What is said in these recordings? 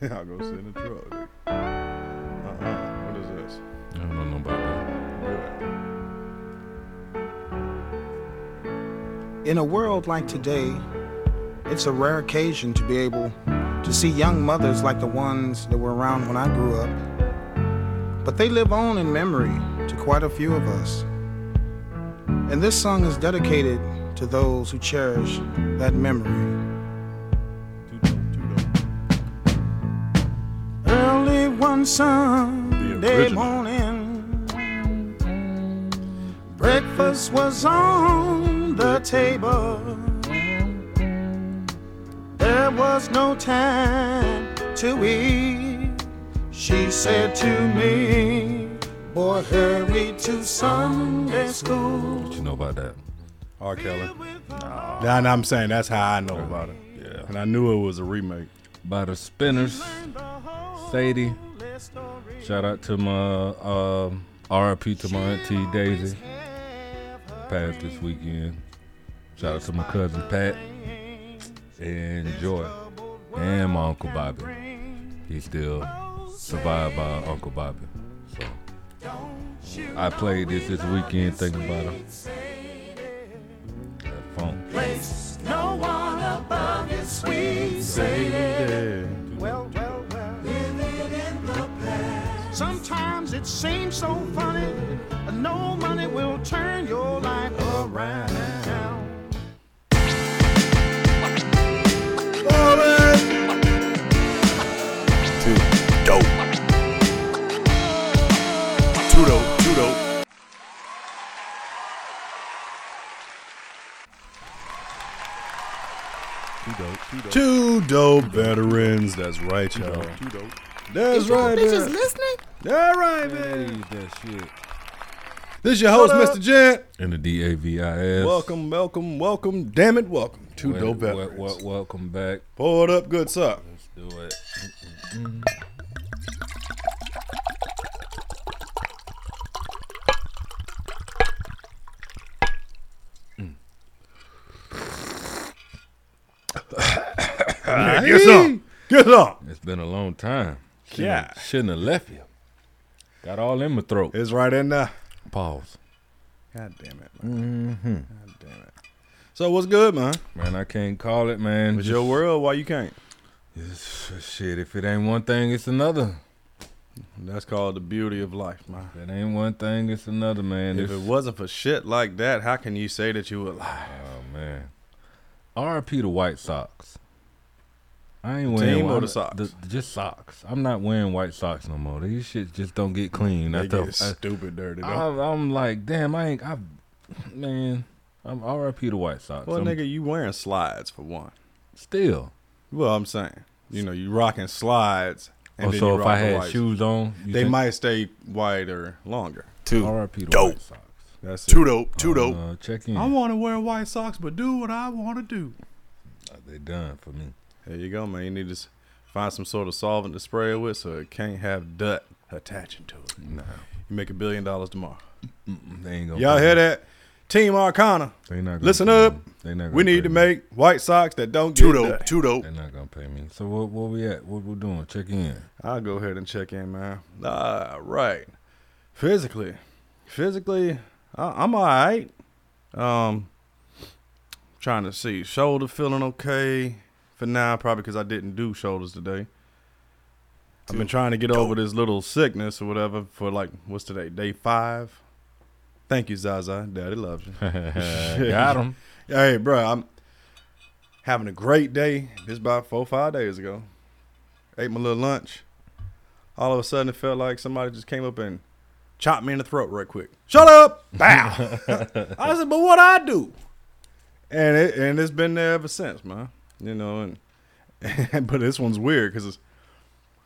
I'll go sit in the truck. Uh-uh. What is this? I don't know about that. Good. In a world like today, it's a rare occasion to be able to see young mothers like the ones that were around when I grew up. But they live on in memory to quite a few of us. And this song is dedicated to those who cherish that memory. Sunday morning, breakfast was on the table. There was no time to eat. She said to me, Boy, hurry to Sunday school. What you know about that? R. Kelly. Nah, nah, I'm saying that's how I know about it. Yeah. And I knew it was a remake. By the Spinners, Sadie. Shout out to my um, RIP to my auntie Daisy. Passed this weekend. Shout out to my cousin Pat and Joy and my uncle Bobby. He still survived by Uncle Bobby. So I played this this weekend thinking about him. That funk. No one above you, sweet Yeah. It seems so funny. No money will turn your life around. Too dope. Too dope, too dope. Too dope, too dope. Two dope veterans. That's right, y'all. dope, too dope. That's Is y'all right. bitches there. listening? All right, right, man. that shit. This is your host, What? Mr. Gent. And the D A V I S. Welcome, welcome, welcome. Damn it, welcome. to Wel- dope wel- veterans. wel- welcome back. Pour it up, good sir. Let's do it. Mm. Get some. Get some. It's been a long time. Shouldn't Yeah. have- Shouldn't have left you. Got all in my throat. It's right in there. Pause. God damn it, man. Mm-hmm. God damn it. So what's good, man? Man, I can't call it, man. It's your world. Why you can't? Shit, if it ain't one thing, it's another. That's called the beauty of life, man. If it ain't one thing, it's another, man. If It's- it wasn't for shit like that, how can you say that you were alive? Oh man. RP the White Sox. I ain't The wearing team or I'm the socks? just socks. I'm not wearing white socks no more. These shit just don't get clean. They After, get stupid dirty. I'm, I'm like, damn, I ain't. I, man, I'm RP the White socks. well, I'm nigga, you wearing slides for one. still. Well, I'm saying, you know, you rocking slides. And oh, then so you if I had whites. shoes on, they think- might stay whiter longer. Two. RP the dope. White Sox. That's it. Too dope. Too dope. Uh, check in. I want to wear white socks, but do what I want to do. they done for me. There you go, man. You need to find some sort of solvent to spray it with so it can't have dirt attaching to it. Nah, You make a billion dollars tomorrow. they ain't gonna. Y'all hear that? Team Arcana. They not gonna Listen pay up. me. They not We gonna need pay to me. make white socks that don't Too get dope. dirty. Too dope. They're not gonna pay me. So what? Where we at? What we doing? Check in. I'll go ahead and check in, man. All right. Physically, physically, I, I'm all right. Um, trying to see shoulder feeling okay for now, probably because I didn't do shoulders today. I've been trying to get over this little sickness or whatever for like what's today, day five. Thank you, Zaza. Daddy loves you. Got him. Hey, bro, I'm having a great day. This about four, five days ago. Ate my little lunch. All of a sudden, it felt like somebody just came up and chopped me in the throat real quick. Shut up! Bow! I said, but what I do? And it and it's been there ever since, man. You know, and but this one's weird because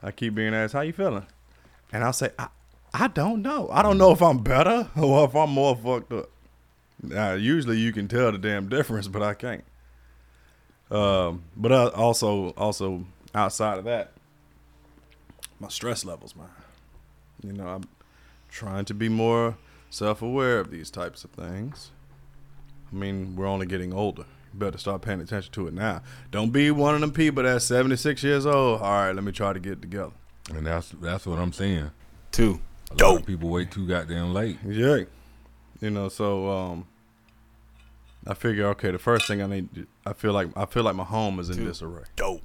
I keep being asked, "How you feeling?" And I'll say, "I, I don't know. I don't know if I'm better or if I'm more fucked up." Now, usually you can tell the damn difference, but I can't. Um, but uh, also, also outside of that, my stress levels, man. You know, I'm trying to be more self-aware of these types of things. I mean, we're only getting older. Better start paying attention to it now. Don't be one of them people that's 76 years old. All right, let me try to get it together. And that's that's what I'm saying. Two. A lot of people wait too goddamn late. Yeah. You know, so um I figure okay, the first thing I need I feel like I feel like my home is in disarray. Dope.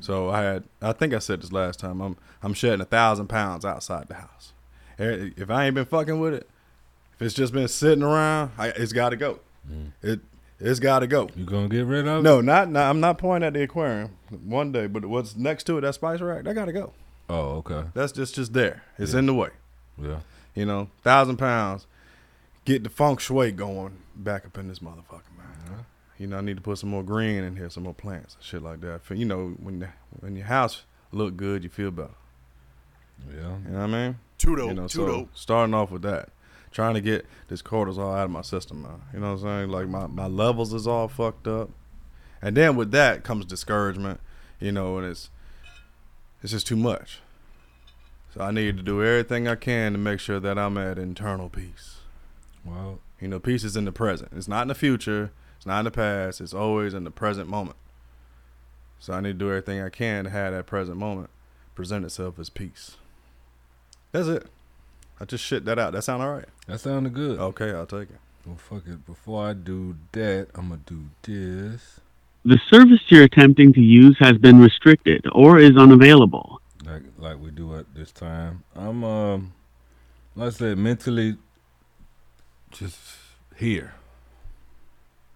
So I had I think I said this last time. I'm I'm shedding a thousand pounds outside the house. Eh, If I ain't been fucking with it, if it's just been sitting around, I, it's got to go. It it's got to go. You gonna get rid of it? No, not, not I'm not pointing at the aquarium one day, but what's next to it, that spice rack, that got to go. Oh, okay. That's just just there. It's in the way. Yeah. You know, thousand pounds, get the feng shui going back up in this motherfucker, man. You know, I need to put some more green in here, some more plants and shit like that. You know, when the, when your house look good, you feel better. Yeah. You know what I mean? Too dope. You know, too so dope. starting off with that, trying to get this cortisol out of my system, man. You know what I'm saying? Like my, my levels is all fucked up, and then with that comes discouragement. You know, and it's it's just too much. So I need to do everything I can to make sure that I'm at internal peace. Well, You know, peace is in the present. It's not in the future. It's not in the past. It's always in the present moment. So I need to do everything I can to have that present moment present itself as peace. That's it. I just shit that out. That sound all right? that sounded good. Okay, I'll take it. Well, fuck it. Before I do that, I'm gonna do this. The service you're attempting to use has been restricted or is unavailable. like like we do at this time. I'm um like I said, mentally just here.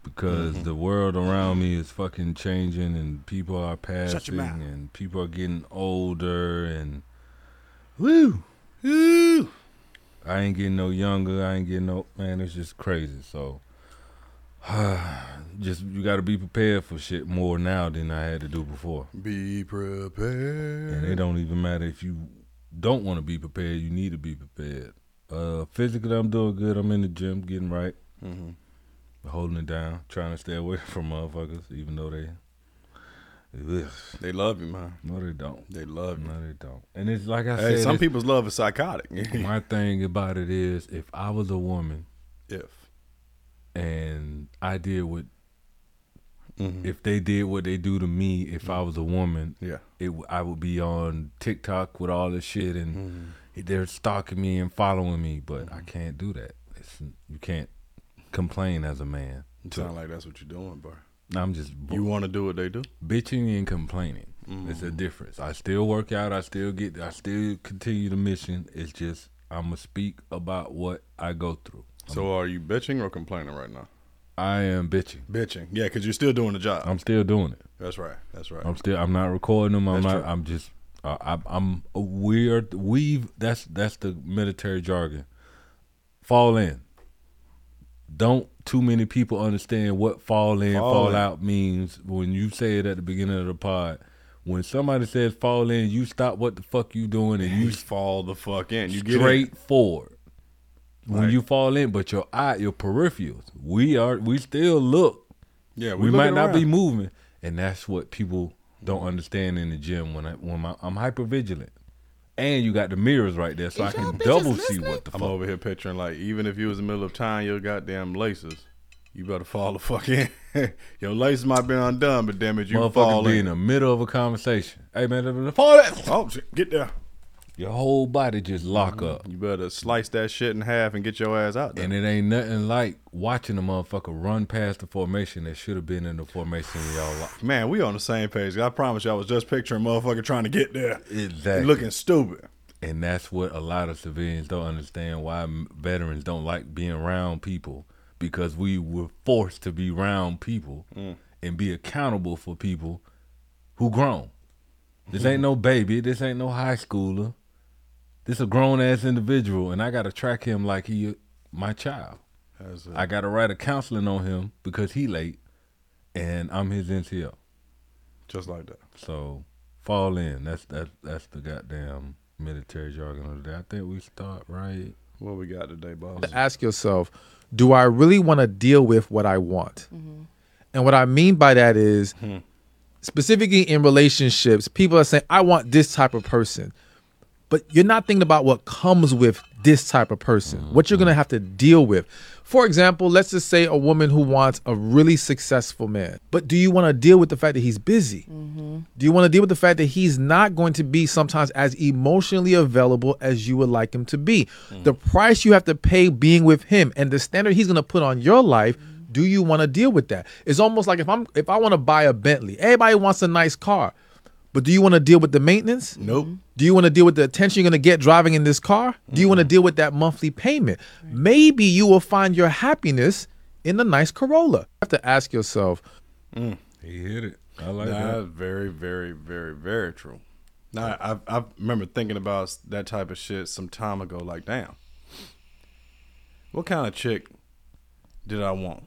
Because the world around me is fucking changing and people are passing and people are getting older and woo woo I ain't getting no younger, I ain't getting no man, it's just crazy. So just you gotta be prepared for shit more now than I had to do before. Be prepared. And it don't even matter if you don't want to be prepared. You need to be prepared. Uh, physically, I'm doing good. I'm in the gym, getting right, hmm holding it down, trying to stay away from motherfuckers, even though they, ugh, They love you, man. no, they don't. They love you. No, they don't. And it's like I Hey, said, some people's love is psychotic. my thing about it is, if I was a woman if. and I did what, Mhm. if they did what they do to me, if I was a woman, Yeah. it I would be on TikTok with all this shit and Mm-hmm. they're stalking me and following me, but I can't do that. It's, you can't complain as a man. It sound like that's what you're doing, bro. I'm just You want to do what they do? bitching and complaining. It's Mm-hmm. a difference. I still work out. I still get. I still continue the mission. It's just I'm gonna speak about what I go through. So are you bitching or complaining right now? I am bitching. Bitching. Yeah, because you're still doing the job. I'm still doing it. that's right. That's right. I'm still. I'm not recording them. I'm That's not. true. I'm just. Uh, I, I'm. We are. We've. That's that's the military jargon. Fall in. Don't too many people understand what fall in, Fall fall, out means when you say it at the beginning of the pod. When somebody says fall in, you stop what the fuck you doing and you you fall the fuck in. You get straight in. forward. When you fall in, but your eye, your peripherals, we are we still look Yeah, we, we, might not be moving, and that's what people don't understand in the gym. When I when my, I'm hyper vigilant, and you got the mirrors right there, so I can double see what the fuck. I'm fuck. over here picturing like even if you was in the middle of tying your goddamn laces, you better fall the fuck in. your laces might be undone, but damn it, you fall Motherfucker be in in. the middle of a conversation. Hey man, fall that. Oh, shit, get there. Your whole body just lock Mm-hmm. up, You better slice that shit in half and get your ass out there. and it ain't nothing like watching a motherfucker run past the formation that should have been in the formation y'all. Like. Man, we on the same page. I promise you, I was just picturing motherfucker trying to get there, Exactly. looking stupid. And that's what a lot of civilians don't understand why veterans don't like being around people because we were forced to be around people and be accountable for people who grown. This ain't no baby. This ain't no high schooler. This a grown ass individual, and I gotta track him like he my child. That's it. I gotta write a counseling on him because he late, and I'm his NCO. just like that. So fall in. That's that's that's the goddamn military jargon of the day. I think we start right. What we got today, boss? to ask yourself, do I really want to deal with what I want? Mm-hmm. And what I mean by that is hmm. specifically in relationships, people are saying, I want this type of person. But you're not thinking about what comes with this type of person, what you're gonna have to deal with. For example, let's just say a woman who wants a really successful man, but do you want to deal with the fact that he's busy? Mm-hmm. Do you want to deal with the fact that he's not going to be sometimes as emotionally available as you would like him to be? Mm. The price you have to pay being with him and the standard he's going to put on your life, mm-hmm. do you want to deal with that? It's almost like if I'm if I want to buy a Bentley, everybody wants a nice car. But do you want to deal with the maintenance? Nope. Do you want to deal with the attention you're going to get driving in this car? Do you want to deal with that monthly payment? Maybe you will find your happiness in a nice Corolla. You have to ask yourself, mm. He hit it. I like Nah, that. That's very, very, very, very true. Now, I, I remember thinking about that type of shit some time ago. Like, damn, what kind of chick did I want?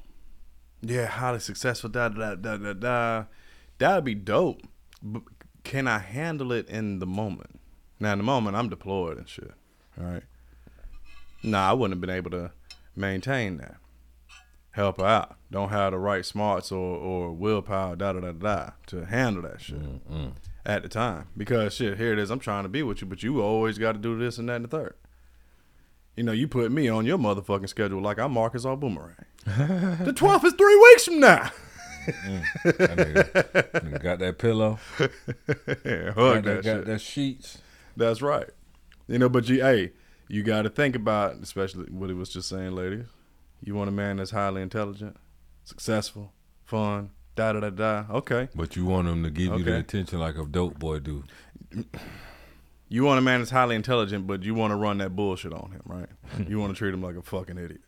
Yeah, highly successful. Da da da da da. That'd be dope. Can I handle it in the moment? Now, in the moment, I'm deployed and shit. All right. Nah, I wouldn't have been able to maintain that. Help her out. Don't have the right smarts or, or willpower, da da da da, to handle that shit mm, mm. at the time. Because shit, here it is. I'm trying to be with you, but you always got to do this and that and the third. You know, you put me on your motherfucking schedule like I'm Marcus or Boomerang. the 12th is three weeks from now. Mm. That nigga- nigga got that pillow. Got hug that, that, got that sheets. That's right. You know, but you, hey, you got to think about, especially what he was just saying, ladies. You want a man that's highly intelligent, successful, fun, da da da da. Okay. But you want him to give you the attention like a dope boy do. You want a man that's highly intelligent, but you want to run that bullshit on him, right? you want to treat him like a fucking idiot.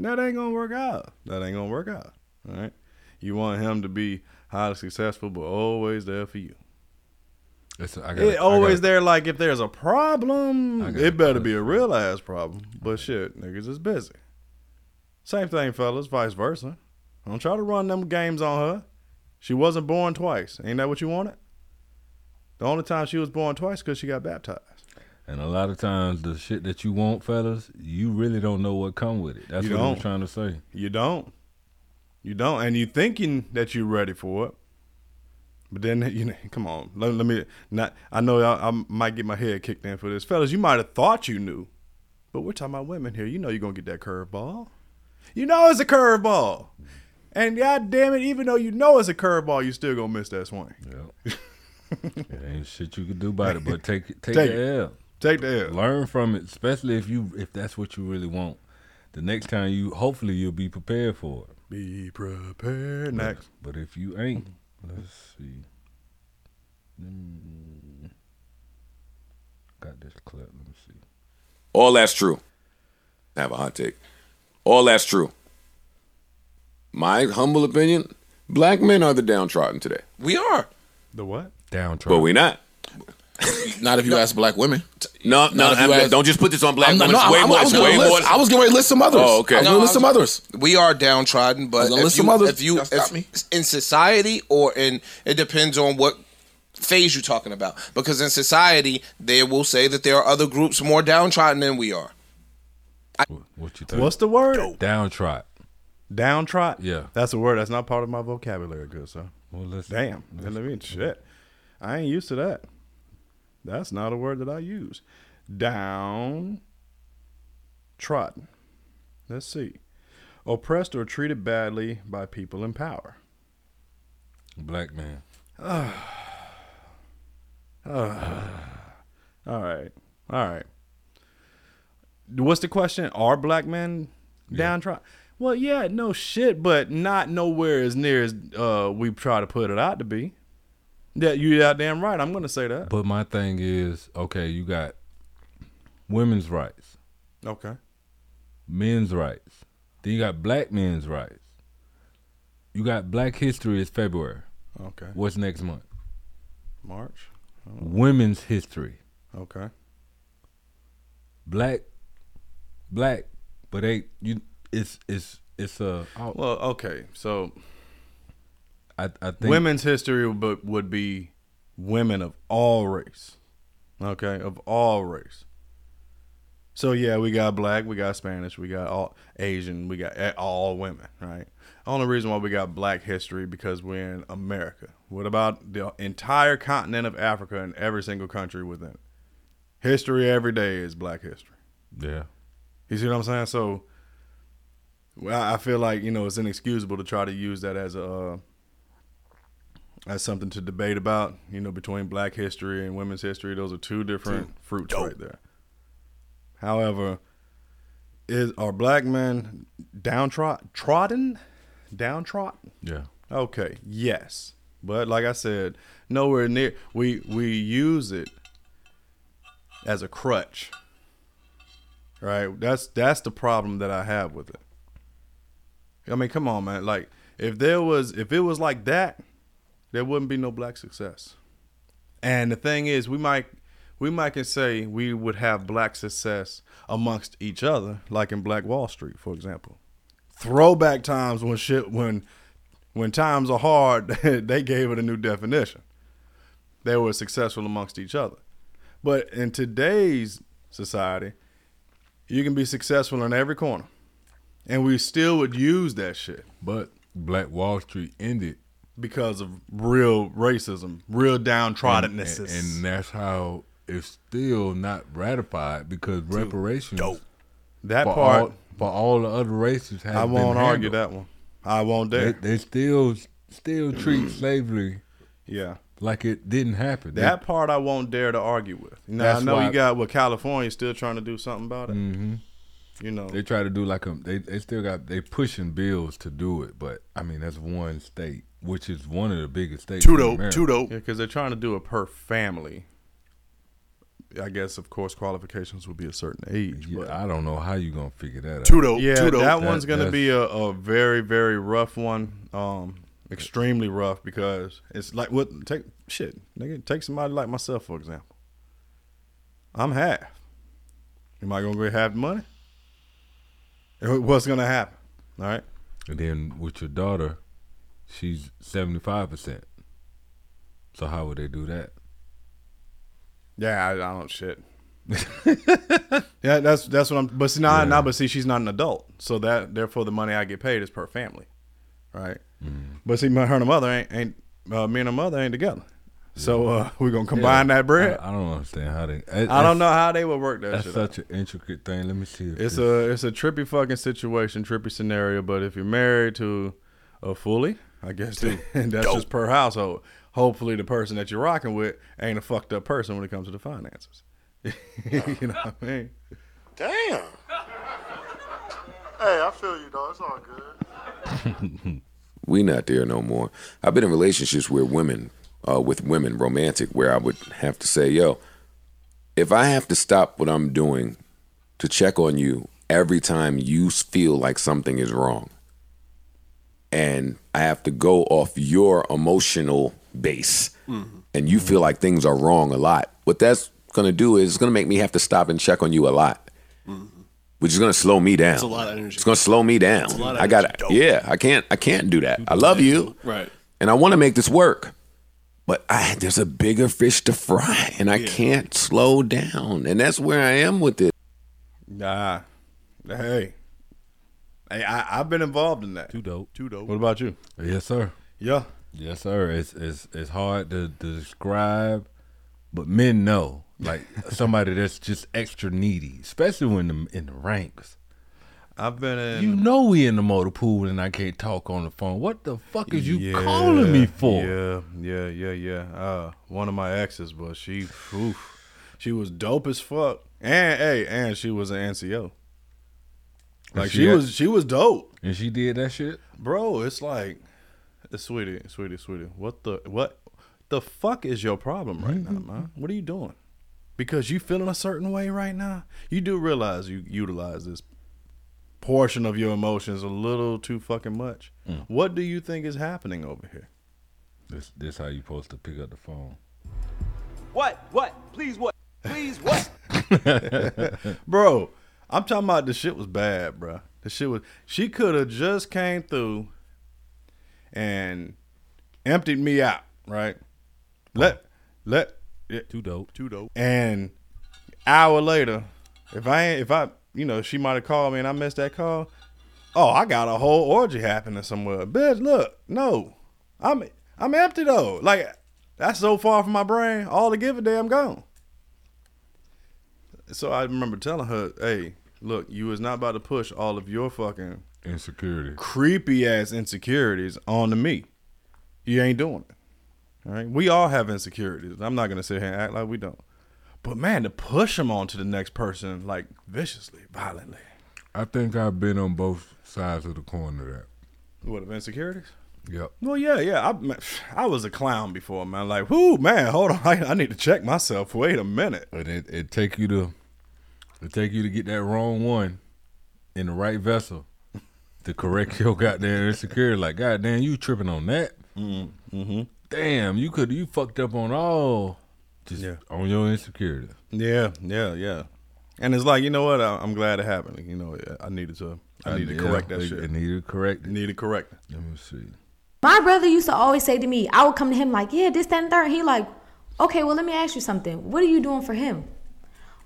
That ain't gonna work out. That ain't gonna work out. All right. You want him to be highly successful, but always there for you. It's, I got It always there. there. Like if there's a problem, it better be a real ass problem. But shit, niggas is busy. Same thing, fellas. Vice versa. Don't try to run them games on her. She wasn't born twice. Ain't that what you wanted? The only time she was born twice because she got baptized. And a lot of times, the shit that you want, fellas, you really don't know what come with it. That's You what I'm trying to say. You don't. You don't, and you thinking that you're ready for it. But then you know, come on. Let, let me not. I know I, I might get my head kicked in for this, fellas. You might have thought you knew, but we're talking about women here. You know you're gonna get that curveball. You know it's a curveball, and god damn it, even though you know it's a curveball, you still gonna miss that swing. Yep. it ain't shit you can do about it, but take take, Take the it. L. Take the L. Learn from it, especially if you if that's what you really want. The next time you, hopefully, you'll be prepared for it. Be prepared. Next. But if you ain't, let's see. Mm. Got this clip. Let me see. All that's true. I have a hot take. All that's true. My humble opinion, black men are the downtrodden today. We are. The what? Downtrodden. But we not. Not if you ask black women. No, no, Not if ask- don't just put this on black I'm women. no, way I'm- more. I was gonna way list- more. I was getting ready to list some others. Oh, okay. I was No, gonna list some others. We are downtrodden, but gonna if list you, some others. if you if, me. in society or in it depends on what phase you're talking about. Because in society, they will say that there are other groups more downtrodden than we are. What, what you think? What's the word? Downtrot. Downtrodden. Yeah. That's a word. That's not part of my vocabulary, good sir. Well, let's Damn. let's- I mean, shit. I ain't used to that. That's not a word that I use. Down. Trodden. Let's see. Oppressed or treated badly by people in power. Black man. All right. All right. What's the question? Are black men downtrodden? Well, yeah, no shit, but not nowhere as near as uh, we try to put it out to be. Yeah, you goddamn right. I'm gonna say that. But my thing is, okay, you got women's rights, Okay. men's rights. Then you got black men's rights. You got Black History is February. Okay. What's next month? March. Women's history. Okay. Black, black, but they you. It's it's it's a. I, Well, okay. So I, I think women's history would would be women of all race. Okay, of all race. So yeah, we got black, we got Spanish, we got all Asian, we got all women, right? Only reason why we got black history because we're in America. What about the entire continent of Africa and every single country within it? History every day is black history. Yeah. You see what I'm saying? So, well, I feel like you know it's inexcusable to try to use that as a uh, as something to debate about. You know, between Black history and women's history, those are two different fruits right there. However, is are black men downtrodden, trodden, downtrodden? Yeah. Okay, yes, but like I said, nowhere near. We we use it as a crutch, right? That's that's the problem that I have with it. I mean, come on, man. Like, if there was, if it was like that, there wouldn't be no black success. And the thing is, we might, we might can say we would have black success amongst each other, like in Black Wall Street, for example. Throwback times when shit, when, when times are hard, they gave it a new definition. They were successful amongst each other. But in today's society, you can be successful in every corner. And we still would use that shit But Black Wall Street ended. Because of real racism, real And, downtroddenness. and, and that's how it's still not ratified because reparations that for part, all, for all the other races have I won't argue that one. I won't dare. they still still treat slavery yeah. like it didn't happen. That part I won't dare to argue with. Now I know you got what California still trying to do something about it. hmm You know, They try to do like a they they still got they pushing bills to do it, but I mean that's one state, which is one of the biggest states. Too in dope. Too dope. Yeah, because they're trying to do it per family. I guess, of course, qualifications would be a certain age. Yeah, but I don't know how you're gonna figure that Too out. dope. yeah, Too dope. that That- one's gonna that's- be a, a very, very rough one. Um, extremely rough because it's like what take shit, nigga. Take somebody like myself for example. I'm half. Am I gonna get half the money? What's gonna happen? All right. And then with your daughter, she's seventy five percent. So how would they do that? Yeah, I, I don't shit. yeah, that's that's what I'm. But see, now, Yeah. now, but see, she's not an adult, so that therefore the money I get paid is per family, right? Mm-hmm. But see, my her and her mother ain't ain't uh, me and her mother ain't together, so uh, we're gonna combine that bread. I, I don't understand how they. I, don't know how they would work that That's shit. out. such an intricate thing. Let me see. It's this- a it's a trippy fucking situation, trippy scenario. But if you're married to a fully, I guess and that's just per household. Hopefully, the person that you're rocking with ain't a fucked up person when it comes to the finances. you know what I mean? Damn. Hey, I feel you, though. It's all good. we not there no more. I've been in relationships where women, uh, with women, romantic, where I would have to say, "Yo, if I have to stop what I'm doing to check on you every time you feel like something is wrong, and I have to go off your emotional base, mm-hmm. and you feel like things are wrong a lot, what that's gonna do is it's gonna make me have to stop and check on you a lot." Mm-hmm. Which is gonna slow me down. It's a lot of energy. It's gonna slow me down. a lot of I got energy. to Yeah, I can't. I can't do that. I love you Right. and I want to make this work. But I, there's a bigger fish to fry, and I can't slow down. And that's where I am with it. Nah. Hey. Hey, I, I've been involved in that. too dope. Too dope. What about you? Yes, sir. Yeah. Yes, sir. It's it's it's hard to, to describe, but men know. Like somebody that's just extra needy, especially when the, in the ranks. I've been in. You know we in the motor pool and I can't talk on the phone. What the fuck is you Yeah, calling me for? Yeah, yeah, yeah, yeah. Uh, one of my exes, but she, oof, she was dope as fuck, and hey, and she was an NCO. Like she she had- was, she was dope, And she did that shit. bro. It's like, sweetie, sweetie, sweetie. What the what the fuck is your problem right mm-hmm. now, man? What are you doing? Because you feeling a certain way right now. You do realize you utilize this portion of your emotions a little too fucking much. Mm. What do you think is happening over here? This this how you supposed to pick up the phone. What? What? Please what? Please what? bro. I'm talking about the shit was bad, bro. The shit was. She could have just came through and emptied me out, right? Let let yeah, Too dope. too dope. And hour later, if I ain't, if I you know she might have called me and I missed that call. Oh, I got a whole orgy happening somewhere. Bitch, look, no, I'm I'm empty though. Like that's so far from my brain. All to give a damn gone. so I remember telling her, "Hey, look, you is not about to push all of your fucking Insecurity. creepy ass insecurities onto me. You ain't doing it. All right. We all have insecurities. I'm not gonna sit here and act like we don't. But man, to push them onto the next person like viciously, violently. I think I've been on both sides of the coin of that. What of insecurities? Yep. Well, yeah, yeah. I, man, I was a clown before, man. Like, whoo, man, hold on. I, I need to check myself. Wait a minute. But it it take you to it take you to get that wrong one in the right vessel to correct your goddamn insecurity. Like, goddamn, you tripping on that? Mm-hmm. Damn, you could you fucked up on all just Yeah. on your insecurity. Yeah, yeah, yeah. And it's like, you know what? I, I'm glad it happened. You know, I needed to. I need to yeah, correct that it, shit. It needed to correct. it. need to correct. it. Let me see. My brother used to always say to me, I would come to him like, yeah, this, that, and third. He like, okay, well, let me ask you something. What are you doing for him?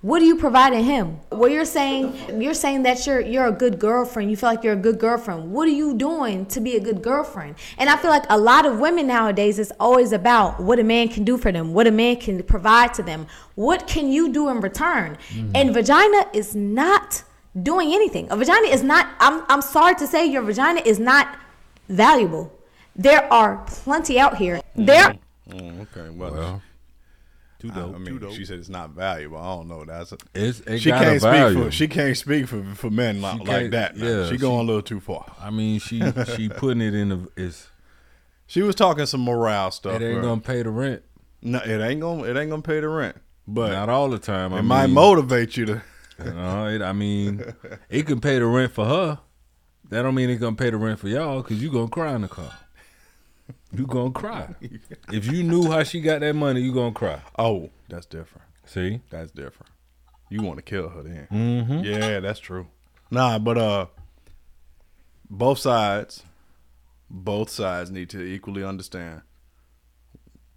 What are you providing him? Well, you're saying you're saying that you're you're a good girlfriend. You feel like you're a good girlfriend. What are you doing to be a good girlfriend? And I feel like a lot of women nowadays is always about what a man can do for them, what a man can provide to them. What can you do in return? And vagina is not doing anything. A vagina is not. I'm I'm sorry to say, your vagina is not valuable. There are plenty out here. There Mm, okay, well, Well, too dope. I mean, she said it's not valuable. I don't know. That's a, It's it she can't a speak for she can't speak for for men like, like that. Man. yeah, she she- going a little too far. I mean, she she putting it in the is. She was talking some morale stuff. it ain't bro. gonna pay the rent. no, it ain't gonna it ain't gonna pay the rent, but Not all the time. I it might motivate you to. No, it, I mean, it can pay the rent for her. That don't mean it gonna pay the rent for y'all because you gonna cry in the car. You gonna cry. if you knew how she got that money, you gonna cry. Oh, that's different. See, That's different. You want to kill her then? mm-hmm. Yeah, that's true. Nah, but uh, both sides, both sides need to equally understand,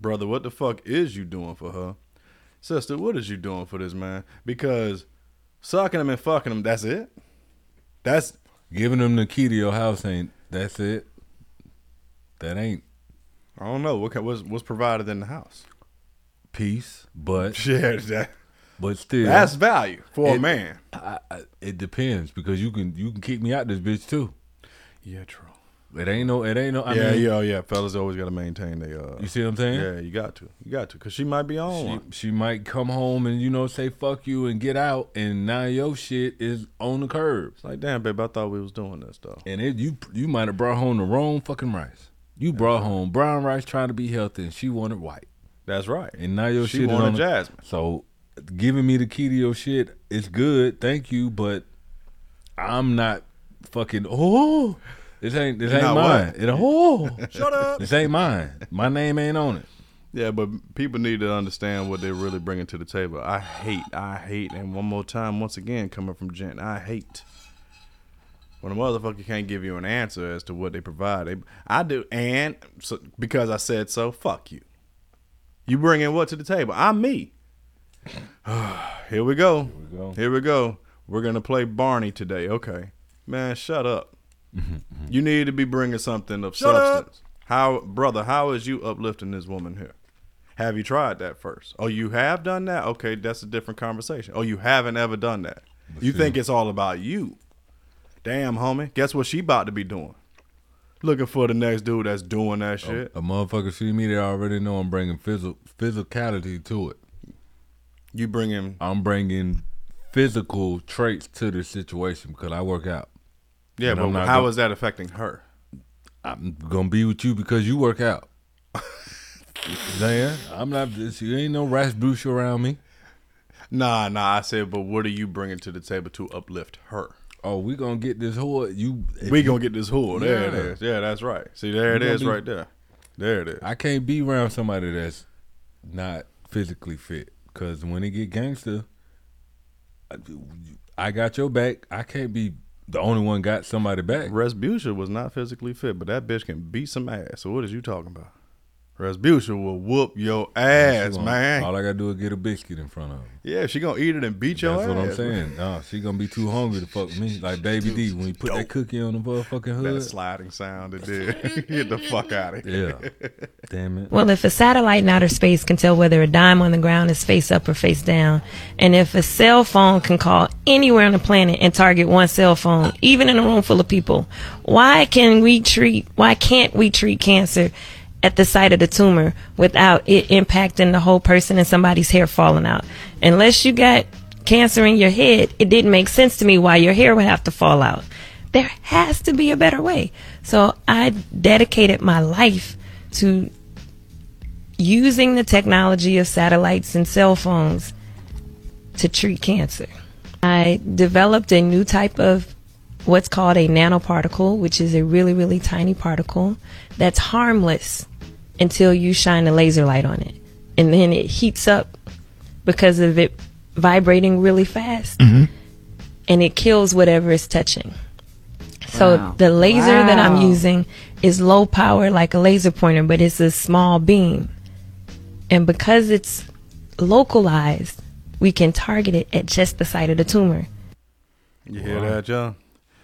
brother. What the fuck is you doing for her, sister? What is you doing for this man? Because sucking him and fucking him, that's it. That's giving them the key to your house ain't. That's it. That ain't I don't know what ca- what's what's provided in the house. peace, but Yeah, that, but still, that's value for a man. I, I, it depends because you can you can kick me out this bitch too. Yeah, true. It ain't no. It ain't no. I yeah, mean, yeah, yeah. Fellas always got to maintain their. Uh, You see what I'm saying? Yeah, you got to. You got to, cause she might be on She, she might come home and you know say fuck you and get out, and now your shit is on the curb. It's like, damn, babe, I thought we was doing this though. And it you you might have brought home the wrong fucking rice. You brought home brown rice trying to be healthy, and she wanted white. That's right. And now your She shit is on the- Jasmine. So giving me the key to your shit is good, thank you, but I'm not fucking. Oh, this ain't this You're ain't not mine. what? It oh, Shut up. this ain't mine. My name ain't on it. Yeah, but people need to understand what they're really bringing to the table. I hate, I hate, and one more time, once again, coming from Jen, I hate when a motherfucker can't give you an answer as to what they provide. They, I do, and so, because I said so, fuck you. You bringing what to the table? I'm me. Here we go. Here we go. Here we go. We're gonna play Barney today. Okay, man, shut up. you need to be bringing something of Shut up. substance. How, brother? How is you uplifting this woman here? Have you tried that first? Oh, you have done that? Okay, that's a different conversation. Oh, you haven't ever done that. You think it's all about you. Damn, homie. Guess what she about to be doing? Looking for the next dude that's doing that shit. A motherfucker see me, they already know I'm bringing phys- physicality to it. You bringing? I'm bringing physical traits to the situation because I work out. Yeah, And but how gonna- is that affecting her? I'm gonna be with you because you work out. Saying I'm not. You ain't no rash Rasputia around me. Nah, nah. I said, but what are you bringing to the table to uplift her? Oh, we gonna get this whore. You, we gonna get this whore. There it Yeah. is. Yeah, that's right. See, there it is be- right there. There it is. I can't be around somebody that's not physically fit because when it get gangster, I- I got your back. I can't be the only one got somebody back. Rasputia was not physically fit, but that bitch can beat some ass. So what is you talking about? Rasputia will whoop your ass, She gonna- man. All I gotta do is get a biscuit in front of her. Yeah, she gonna eat it and beat your That's ass. what I'm saying. Nah, she gonna be too hungry to fuck with me. Like Baby D, when you put that cookie on the motherfucking hood. That sliding sound it did. Get the fuck out of here. Yeah. Damn it. Well, if a satellite in outer space can tell whether a dime on the ground is face up or face down, and if a cell phone can call anywhere on the planet and target one cell phone, even in a room full of people, why can we treat, why can't we treat cancer at the site of the tumor without it impacting the whole person and somebody's hair falling out? Unless you got cancer in your head, it didn't make sense to me why your hair would have to fall out. There has to be a better way. So I dedicated my life to using the technology of satellites and cell phones to treat cancer. I developed a new type of what's called a nanoparticle, which is a really, really tiny particle that's harmless until you shine a laser light on it. And then it heats up because of it vibrating really fast mm-hmm. and it kills whatever it's touching. So Wow. the laser that I'm using is low power like a laser pointer, but it's a small beam. And because it's localized, we can target it at just the site of the tumor. You hear that, John?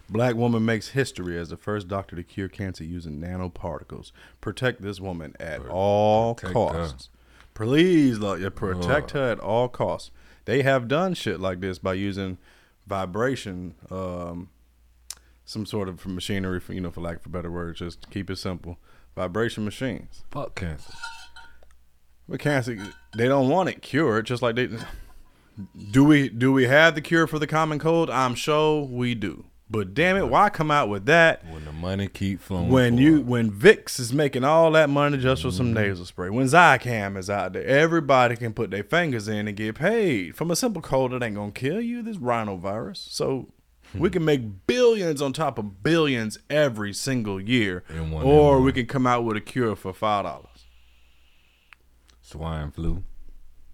Black woman makes history as the first doctor to cure cancer using nanoparticles. Protect this woman at all protect costs. Please, Lord, yeah, protect her at all costs. They have done shit like this by using vibration, um, some sort of machinery, for, you know, for lack of a better word, just to keep it simple. Vibration machines. Fuck cancer. But cancer, they don't want it cured. Just like they do. We do we have the cure for the common cold? I'm sure we do. But damn it, why come out with that When the money keep flowing. when you it. when Vicks is making all that money just for some mm-hmm. nasal spray? When Zicam is out there, everybody can put their fingers in and get paid from a simple cold that ain't gonna kill you. This rhinovirus. So. Hmm. We can make billions on top of billions every single year, one or we can come out with a cure for five dollars. swine flu.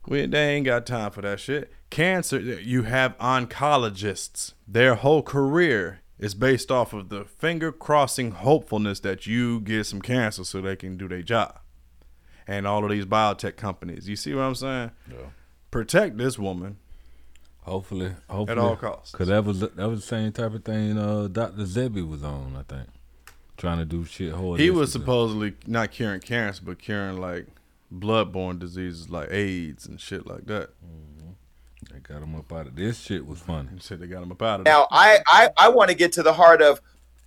We they ain't got time for that shit. Cancer, you have oncologists. Their whole career is based off of the finger crossing hopefulness that you get some cancer so they can do their job. And all of these biotech companies. You see what I'm saying? Yeah. Protect this woman. Hopefully, hopefully, at all costs. Cause that was that was the same type of thing. Uh, Doctor Sebi was on, I think, trying to do shit. Holistically. He was supposedly not curing cancer, but curing like bloodborne diseases like AIDS and shit like that. They got him up out of this shit. Was funny. said they got him up out of Now, I, I, I want to get to the heart of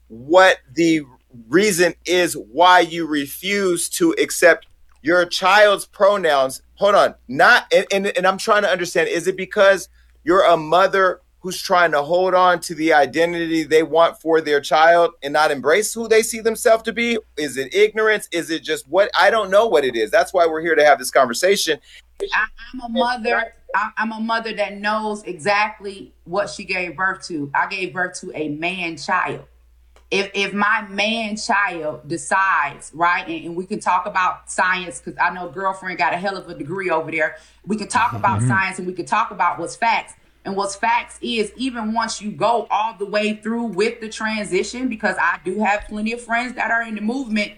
what the reason is why you refuse to accept your child's pronouns. Hold on. Not and, and, and I'm trying to understand, is it because you're a mother who's trying to hold on to the identity they want for their child and not embrace who they see themselves to be? Is it ignorance? Is it just what I don't know what it is? That's why we're here to have this conversation. I, I'm a mother. I, I'm a mother that knows exactly what she gave birth to. I gave birth to a man child. If if my man child decides right, and, and we can talk about science because I know girlfriend got a hell of a degree over there. We can talk about mm-hmm. science and we can talk about what's facts. And what's facts is even once you go all the way through with the transition, because I do have plenty of friends that are in the movement,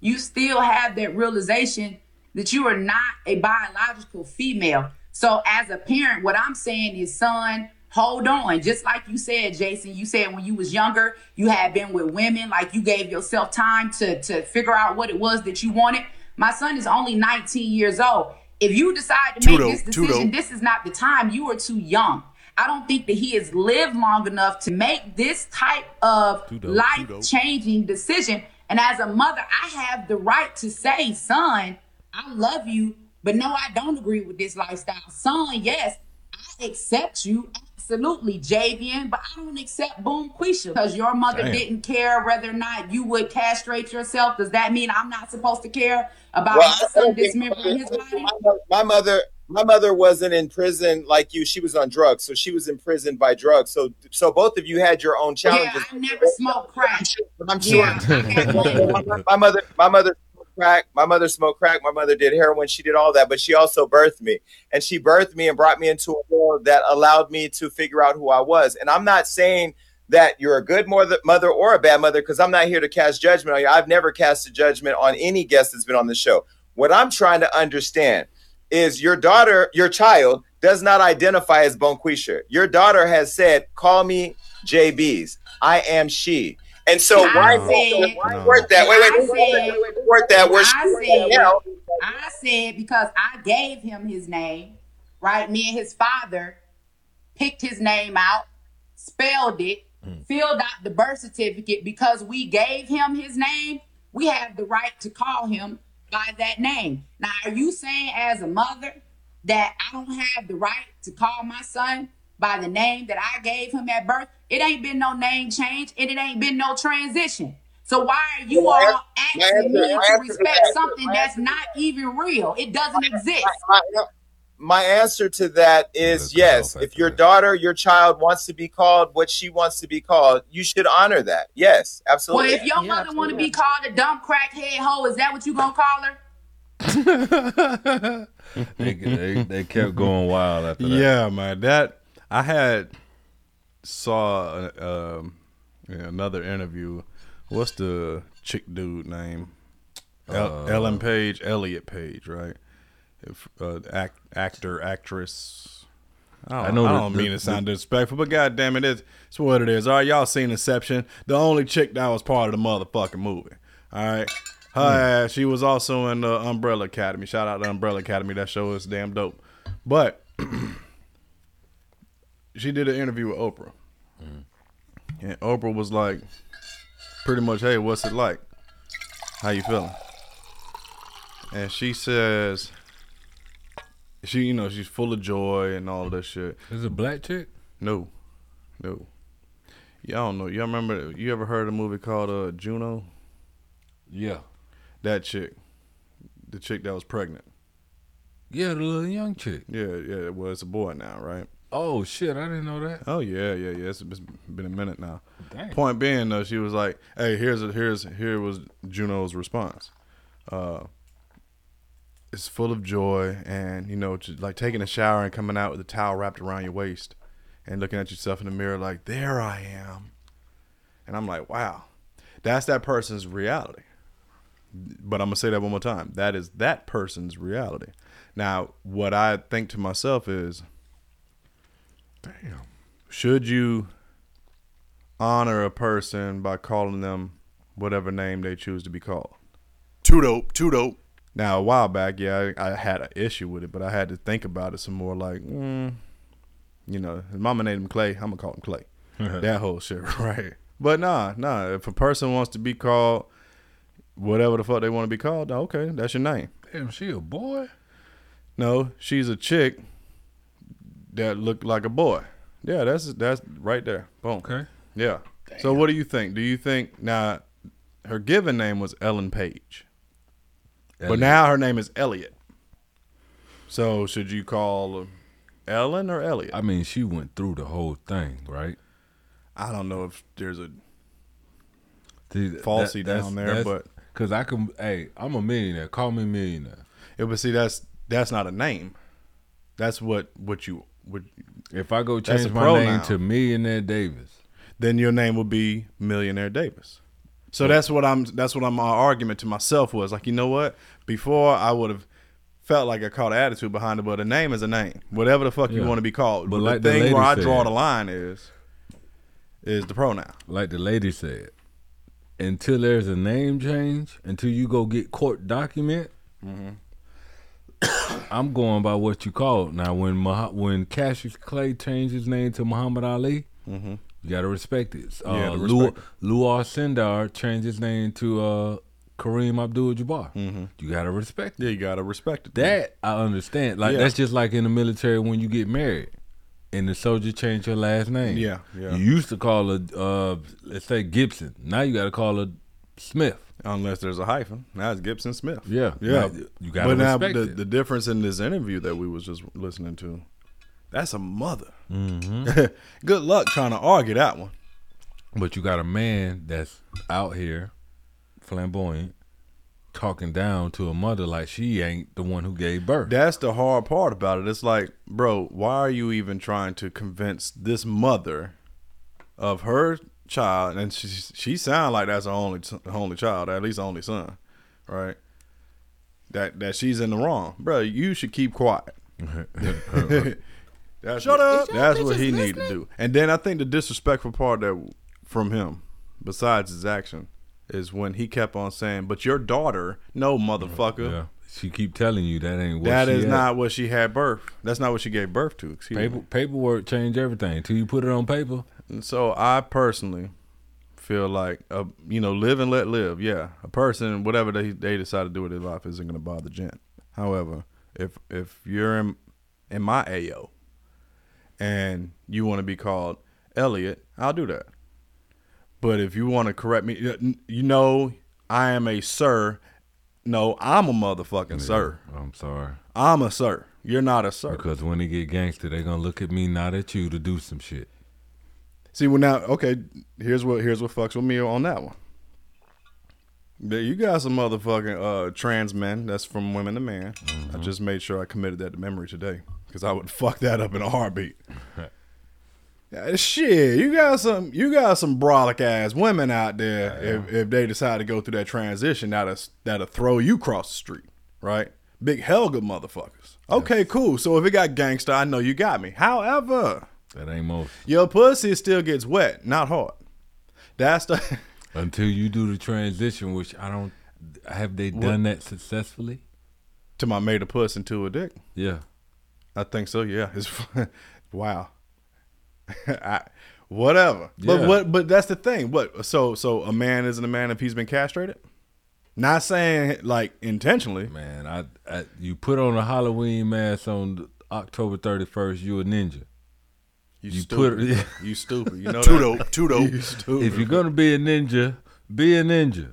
you still have that realization that you are not a biological female. So as a parent, what I'm saying is, son, hold on. Just like you said, Jason, you said when you was younger, you had been with women, like you gave yourself time to to figure out what it was that you wanted. My son is only 19 years old. If you decide to make Tudo, this decision, Tudo. this is not the time. You are too young. I don't think that he has lived long enough to make this type of life changing decision. And as a mother, I have the right to say, son, I love you, but no, I don't agree with this lifestyle. Son, yes, I accept you. Absolutely, Javian, but I don't accept Boom Quisha because your mother Damn. didn't care whether or not you would castrate yourself. Does that mean I'm not supposed to care about Well, my son dismembering his body? my mother my mother wasn't in prison like you she was on drugs so she was imprisoned by drugs so so both of you had your own challenges. Yeah, challenges I never smoked crack. i'm sure Yeah, I had one. my mother my mother smoked crack. My mother smoked crack. My mother did heroin. She did all that but she also birthed me. And she birthed me and brought me into a world that allowed me to figure out who i was. And i'm not saying that you're a good mother, or a bad mother because i'm not here to cast judgment on you. I've never cast a judgment on any guest that's been on the show. What I'm trying to understand is your daughter, your child, does not identify as Bonquisha. Your daughter has said, "Call me JB's. I am she." And so I why, said- why word that? Wait, wait, I wait, wait, said- wait, wait, word that? Where I she said. I said because I gave him his name, right? Me and his father picked his name out, spelled it, mm. filled out the birth certificate because we gave him his name. We have the right to call him by that name. Now, are you saying as a mother that I don't have the right to call my son by the name that I gave him at birth? It ain't been no name change and it ain't been no transition. So why are you My all answer- asking me answer- my to answer to respect that- something my that's not even real? It doesn't exist. my, my answer to that is yes. If your daughter, your child wants to be called what she wants to be called, you should honor that. Yes, absolutely. Well, if your mother want to be called a dumb crackhead hoe, is that what you gonna call her? they, they they kept going wild after that. Yeah, man. That I had saw uh, um, in another interview. What's the chick dude name? El- Uh, Ellen Page, Elliot Page, right? If, uh, act, actor, actress. I don't, I know I don't the- mean to the- sound disrespectful, but goddamn it, it's, it's what it is. All right, y'all seen Inception? The only chick that was part of the motherfucking movie. All right, her Hmm. ass, she was also in the Umbrella Academy. Shout out to Umbrella Academy. That show is damn dope. But she did an interview with Oprah, and Oprah was like, pretty much, "Hey, what's it like? How you feeling?" And she says, she, you know, she's full of joy and all this shit. Is it a black chick? No, no. Y'all don't know. Y'all remember? You ever heard of a movie called uh, Juno? Yeah. That chick, the chick that was pregnant. Yeah, the little young chick. Yeah, yeah. Well, it's a boy now, right? Oh shit, I didn't know that. Oh yeah, yeah, yeah. It's it's been a minute now. Dang. Point being though, she was like, "Hey, here's a, here's here was Juno's response. Uh, it's full of joy, and you know, like taking a shower and coming out with a towel wrapped around your waist, and looking at yourself in the mirror like, there I am. And I'm like, wow, that's that person's reality. But I'm gonna say that one more time. That is that person's reality. Now, what I think to myself is, damn, should you honor a person by calling them whatever name they choose to be called? Too dope, too dope. Now, a while back, yeah, I, I had an issue with it, but I had to think about it some more. Like, mm, you know, his mama named him Clay. I'm gonna call him Clay. that whole shit, right? But nah, nah. If a person wants to be called whatever the fuck they want to be called, okay, that's your name. Damn, she a boy? No, she's a chick that looked like a boy. Yeah, that's that's right there. Boom. Okay. Yeah. So what do you think? Do you think now her given name was Ellen Page, but now her name is Elliot. So should you call Ellen or Elliot? I mean, she went through the whole thing, right? I don't know if there's a See, falsy down there, but because I can, hey, I'm a millionaire. Call me millionaire. Yeah, but see, that's that's not a name. That's what what you would. If I go change my pronoun. name to Millionaire Davis, then your name will be Millionaire Davis. So that's what I'm. That's what I'm. My argument to myself was like, you know what? Before I would have felt like I caught an attitude behind it, but a name is a name. Whatever the fuck you want to be called. But But, like the the thing lady where I said- draw the line is is the pronoun. like the lady said, until there's a name change, until you go get court document, mm-hmm. I'm going by what you call it. Now, when Mah- when Cassius Clay changed his name to Muhammad Ali, Mhm. you gotta respect it. Uh, Yeah, to Lu- Lew Alcindor changed his name to uh, Kareem Abdul-Jabbar. You gotta respect it. Yeah, you gotta respect it. That I understand. Like Yeah. that's just like in the military when you get married. And the soldier changed your last name. Yeah, yeah. You used to call her, uh, let's say Gibson. Now you got to call her Smith. Unless there's a hyphen. Now it's Gibson Smith. Yeah. Yeah. You gotta But now respect the, it. the difference in this interview that we was just listening to, that's a mother. Mhm. Good luck trying to argue that one. But you got a man that's out here, flamboyant, talking down to a mother like she ain't the one who gave birth. That's the hard part about it. It's like, bro, why are you even trying to convince this mother of her child? And she she sound like that's her only only child, at least only son, right? that that she's in the wrong, bro. You should keep quiet. That's Shut what, up. That's what he bitches need to do. And then I think the disrespectful part that from him, besides his action, is when he kept on saying, "But your daughter, no motherfucker." Yeah. She keep telling you that ain't what That she is at. not what she had birth. That's not what she gave birth to. Excuse Paper, me. paperwork change everything until you put it on paper. And so I personally feel like, uh, you know, live and let live. Yeah, a person, whatever they they decide to do with their life, isn't going to bother Jen. However, if if you're in in my AO and you want to be called Elliot, I'll do that. But if you want to correct me, you know, I am a sir. No, I'm a motherfucking sir. I'm sorry. I'm a sir. You're not a sir. Because when they get gangster, they're gonna look at me, not at you, to do some shit. See, well now, okay, here's what here's what fucks with me on that one. You got some motherfucking uh, trans men. That's from women to man. I just made sure I committed that to memory today because I would fuck that up in a heartbeat. Yeah, shit, you got some you got some brolic ass women out there. If if they decide to go through that transition, that'll that'll throw you across the street, right? Big Helga motherfuckers. Okay, cool. So if it got gangster, I know you got me. However, That ain't most. your pussy still gets wet, not hard. That's the Until you do the transition, which I don't. Have they done that successfully? to my made a puss into a dick. Yeah. I think so. Yeah, it's wow. I, whatever. But what? But that's the thing. What? So so a man isn't a man if he's been castrated. Not saying like intentionally. Man, I, I you put on a Halloween mask on October thirty first, you a ninja. You, You stupid. put it- you stupid. You know Too that? dope, too dope. You stupid. If you're gonna be a ninja, be a ninja.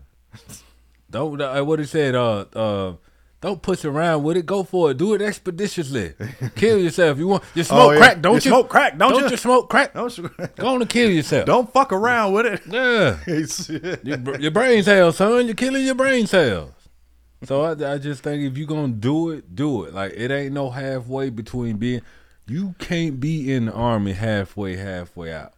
Don't uh, what he said. Uh, uh, don't push around with it. Go for it. Do it expeditiously. kill yourself. You want you smoke Oh, yeah. crack? Don't You you, smoke crack, don't you? smoke crack? Don't you- Go on and kill yourself. Don't fuck around with it. Yeah. your, your brain cells, son. You're killing your brain cells. So I, I just think if you're gonna do it, do it. Like it ain't no halfway between being. You can't be in the army halfway, halfway out.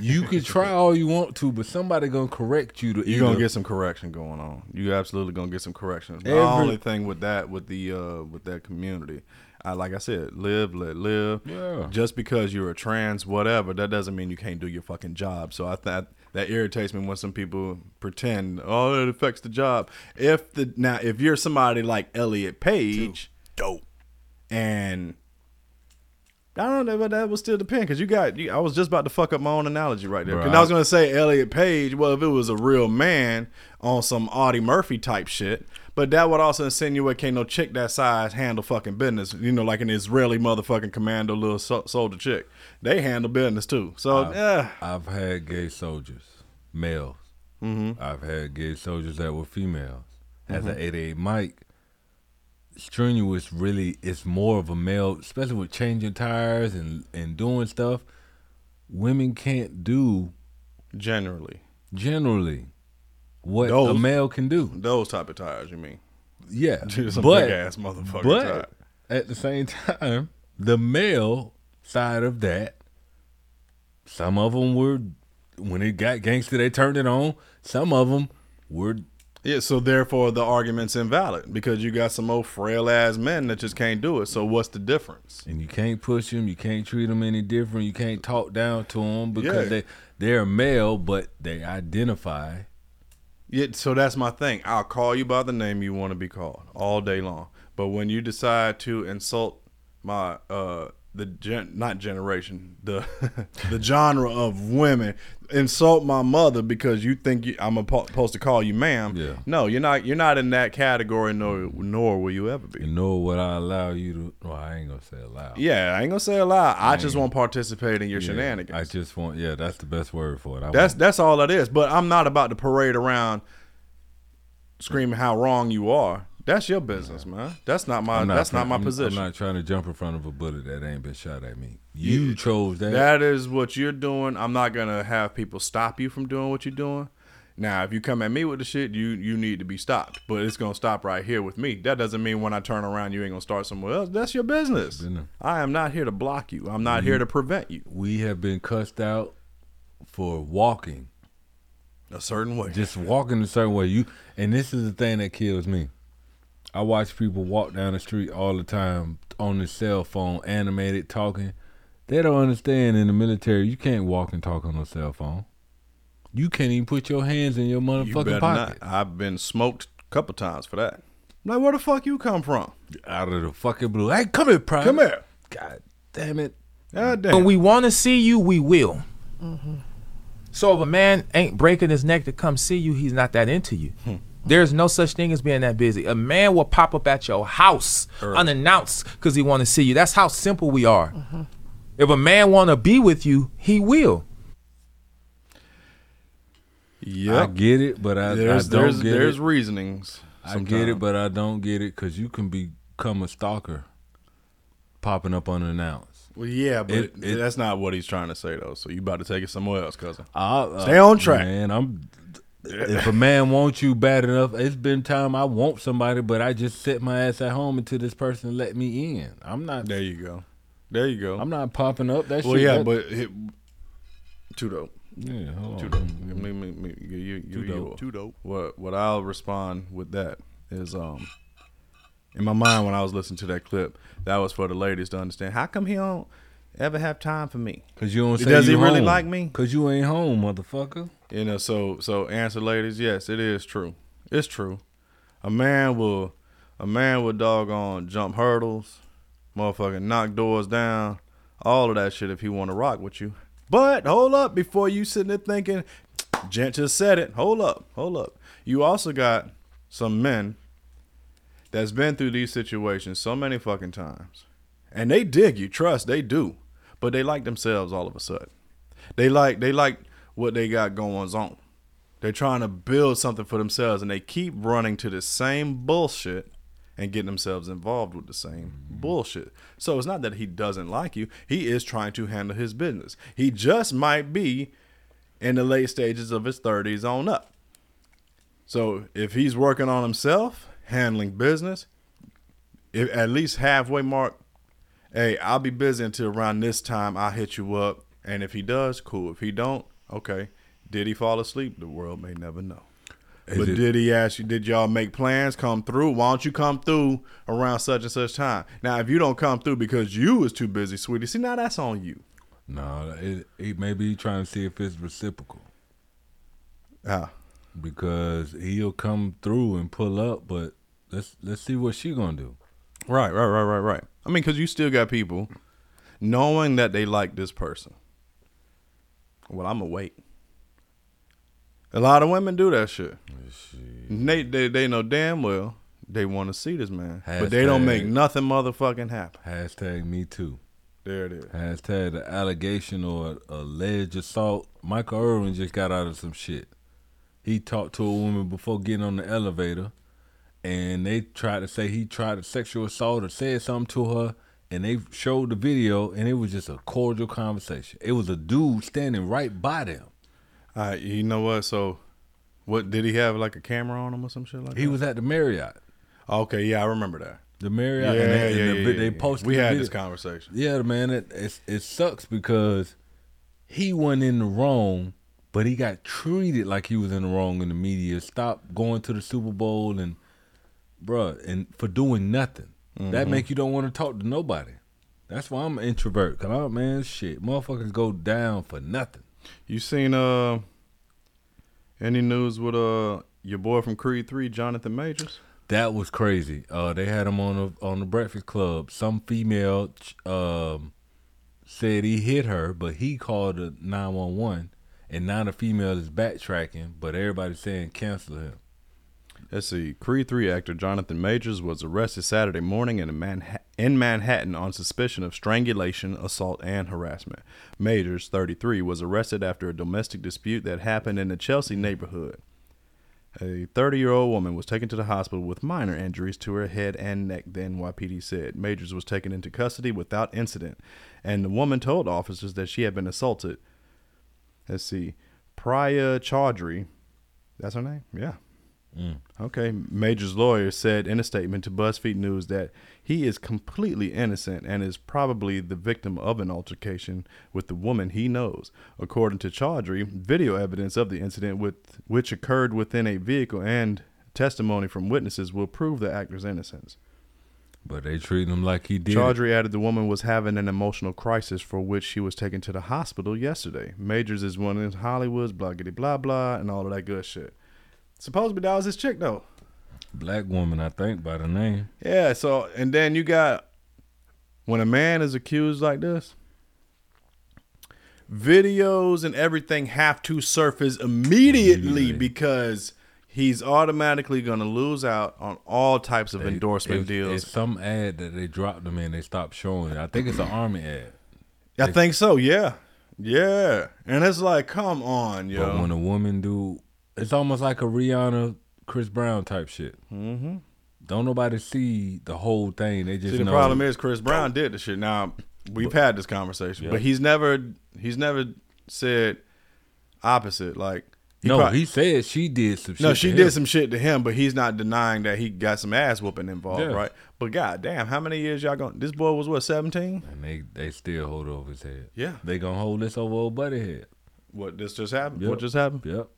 You can try all you want to, but somebody gonna correct you to. You're gonna get some correction going on. You absolutely gonna get some correction. The Every- only thing with that, with the uh, with that community, I like I said, live, let live. Yeah. Just because you're a trans, whatever, that doesn't mean you can't do your fucking job. So I thought that irritates me when some people pretend, oh, it affects the job. If the now, if you're somebody like Elliot Page, dope, and I don't know, but that would still depend because you got. You, I was just about to fuck up my own analogy right there. Right. I was gonna say Elliot Page. Well, if it was a real man on some Audie Murphy type shit, but that would also insinuate can't no chick that size handle fucking business. You know, like an Israeli motherfucking commando little so- soldier chick. They handle business too. So I've, yeah, I've had gay soldiers, males. Mhm. I've had gay soldiers that were females. As Mhm. an 88 Mike, strenuous really it's more of a male, especially with changing tires and and doing stuff. Women can't do generally. Generally, what a male can do. those type of tires. You mean? Yeah, Some but big-ass motherfucker But tire. at the same time, the male side of that, some of them were when it got gangster, they turned it on. Some of them were Yeah, so therefore the argument's invalid because you got some old frail ass men that just can't do it. So what's the difference? and you can't push them. You can't treat them any different. You can't talk down to them because Yeah. they they're male, but they identify. Yeah, so that's my thing. I'll call you by the name you want to be called all day long. But when you decide to insult my uh the gen not generation, the the genre of women, insult my mother because you think you, I'm supposed to call you ma'am. Yeah. No, you're not you're not in that category nor nor will you ever be. And nor would I allow you to. Well, I ain't gonna say allow. Yeah, I ain't gonna say a lie. I just won't participate in your Yeah, shenanigans. I just want. Yeah, that's the best word for it. I That's want- that's all it is. But I'm not about to parade around screaming how wrong you are. That's your business, man. That's not my I'm that's not my position. I'm not trying to jump in front of a bullet that ain't been shot at me. You chose that. That is what you're doing. I'm not gonna have people stop you from doing what you're doing. Now, if you come at me with the shit, you you need to be stopped. But it's gonna stop right here with me. That doesn't mean when I turn around, you ain't gonna start somewhere else. That's your business. I am not here to block you. I'm not here to prevent you. We have been cussed out for walking a certain way. Just walking a certain way. You and this is the thing that kills me. I watch people walk down the street all the time on their cell phone, animated, talking. They don't understand in the military you can't walk and talk on a cell phone. You can't even put your hands in your motherfucking better pocket. not. I've been smoked a couple times for that. Like, where the fuck you come from? Out of the fucking blue. Hey, come here, Prime. Come here. God damn it. God damn. When we want to see you, we will. So if a man ain't breaking his neck to come see you, he's not that into you. Hmm. There's no such thing as being that busy. A man will pop up at your house Early. unannounced because he want to see you. That's how simple we are. Mm-hmm. If a man want to be with you, he will. Yeah, I get it, but I, there's I don't there's get there's it. reasonings. I get it, but I don't get it because you can become a stalker popping up unannounced. Well, yeah, but It- it- that's not what he's trying to say though. So you about to take it somewhere else, cousin. I- uh, Stay on track. Man, I'm. If a man wants you bad enough, it's been time I want somebody, but I just sit my ass at home until this person let me in. I'm not. There you go. There you go. I'm not popping up. That well, shit. yeah, that- but it, too dope. Yeah, hold too on. dope. Me, me, me, you, you, Too you, dope. Too dope. What what I'll respond with that is um in my mind when I was listening to that clip, that was for the ladies to understand. How come he don't ever have time for me? Cause you don't say Does you he really home. like me? Cause you ain't home, motherfucker. You know, so so answer ladies, yes, it is true. It's true. A man will a man will doggone jump hurdles, motherfucking knock doors down, all of that shit if he want to rock with you. But hold up before you sitting there thinking, Gent just said it. Hold up, hold up. You also got some men that's been through these situations so many fucking times. And they dig you, trust, they do. But they like themselves all of a sudden. They like they like what they got going on. They're trying to build something for themselves and they keep running to the same bullshit and getting themselves involved with the same bullshit. So it's not that he doesn't like you. He is trying to handle his business. He just might be in the late stages of his 30s on up. So if he's working on himself, handling business, if at least halfway mark, hey, I'll be busy until around this time. I'll hit you up. And if he does, cool. If he don't, okay. Did he fall asleep? The world may never know. Is but it- did he ask you, did y'all make plans? Come through. Why don't you come through around such and such time? Now, if you don't come through because you was too busy, sweetie, see, now that's on you. No, it, it maybe he trying to see if it's reciprocal. Ah. Because he'll come through and pull up, but let's let's see what she gonna do. Right, right, right, right, right. I mean, because you still got people knowing that they like this person. Well, I'm going to wait. A lot of women do that shit. They, they, they know damn well they want to see this man, but they don't make nothing motherfucking happen. Hashtag me too. There it is. Hashtag the allegation or alleged assault. Michael Irvin just got out of some shit. He talked to a woman before getting on the elevator, and they tried to say he tried to sexual assault or said something to her, and they showed the video, and it was just a cordial conversation. It was a dude standing right by them. All right, you know what? So, what did he have like a camera on him or some shit like that? He was at the Marriott. Okay, yeah, I remember that. The Marriott. Yeah, and they, yeah, and the, yeah, vi- yeah, they posted. We the had video. this conversation. Yeah, man, it it, it sucks because he wasn't in the wrong, but he got treated like he was in the wrong in the media. Stop going to the Super Bowl and, bruh, and for doing nothing. That Mhm. make you don't want to talk to nobody. That's why I'm an introvert. Cause I'm man, shit, motherfuckers go down for nothing. You seen uh any news with uh your boy from Creed Three, Jonathan Majors? That was crazy. Uh, they had him on the on the Breakfast Club. Some female um, said he hit her, but he called the nine one one, and now the female is backtracking. But everybody's saying cancel him. Let's see. Creed 3 actor Jonathan Majors was arrested Saturday morning in, Manha- in Manhattan on suspicion of strangulation, assault, and harassment. Majors, 33, was arrested after a domestic dispute that happened in the Chelsea neighborhood. A 30 year old woman was taken to the hospital with minor injuries to her head and neck, the NYPD said. Majors was taken into custody without incident, and the woman told officers that she had been assaulted. Let's see. Priya Chaudhry, that's her name? Yeah. Mm. Okay. Major's lawyer said in a statement to BuzzFeed News that he is completely innocent and is probably the victim of an altercation with the woman he knows. According to Chaudhry, video evidence of the incident with which occurred within a vehicle and testimony from witnesses will prove the actor's innocence. But they treating him like he did. Chaudhry added the woman was having an emotional crisis for which she was taken to the hospital yesterday. Majors is one of Hollywood's blah blah blah blah and all of that good shit. Supposedly that was his chick though. Black woman, I think, by the name. Yeah, so and then you got when a man is accused like this, videos and everything have to surface immediately because he's automatically going to lose out on all types of They- endorsement it's- deals. It's some ad that they dropped them in. They stopped showing it. I think it's an army ad. I think so, yeah. Yeah. And it's like, come on, yo. But when a woman do, it's almost like a Rihanna, Chris Brown type shit. Mhm. Don't nobody see the whole thing. They just See, the know. problem is Chris Brown did the shit. Now we've had this conversation, Yeah. but he's never he's never said opposite. Like he no, prob- he said she did some shit. no, to she him. did some shit to him, but he's not denying that he got some ass whooping involved, Yeah. right? But god damn, how many years y'all going? This boy was what seventeen? And they they still hold over his head. Yeah. They gonna hold this over old buddy head. What this just happened? Yep. What just happened? Yep.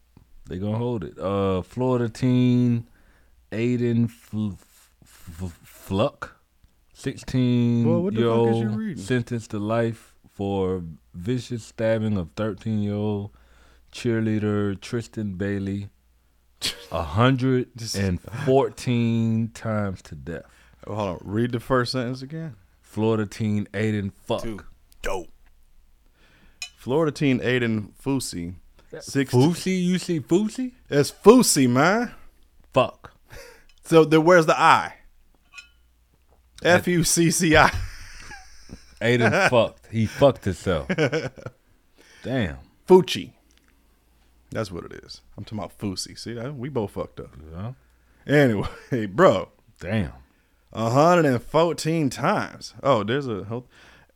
They gonna hold it. Uh, Florida teen Aiden Fl- F- F- Fluck, sixteen Boy, what the year you old, reading? sentenced to life for vicious stabbing of thirteen year old cheerleader Tristyn Bailey. A hundred and fourteen times to death. Oh, hold on, read the first sentence again. Florida teen Aiden Fuck. Dope. Florida teen Aiden Fusi. Six Fusi? You see Fusi? It's Fusi, man. Fuck. So then where's the I? F U C C I. Aiden fucked. He fucked himself. Damn. Fucci. That's what it is. I'm talking about Fusi. See that? We both fucked up. Yeah. Anyway, bro. Damn. 114 times. Oh, there's a health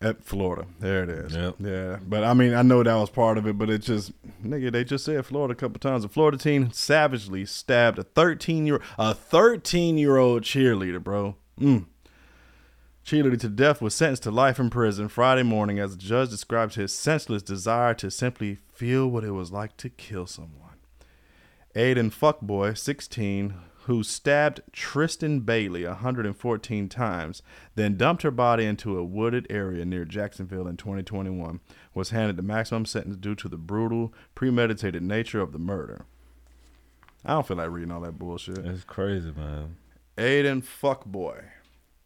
at Florida. There it is. Yep. Yeah. But I mean, I know that was part of it, but it just nigga, they just said Florida a couple times. A Florida teen savagely stabbed a 13 year a 13 year old cheerleader, bro. Mm. Cheerleader to death was sentenced to life in prison Friday morning as the judge described his senseless desire to simply feel what it was like to kill someone. Aiden Fuckboy, 16, who stabbed Tristyn Bailey 114 times, then dumped her body into a wooded area near Jacksonville in 2021, was handed the maximum sentence due to the brutal, premeditated nature of the murder. I don't feel like reading all that bullshit. It's crazy, man. Aiden Fuckboy.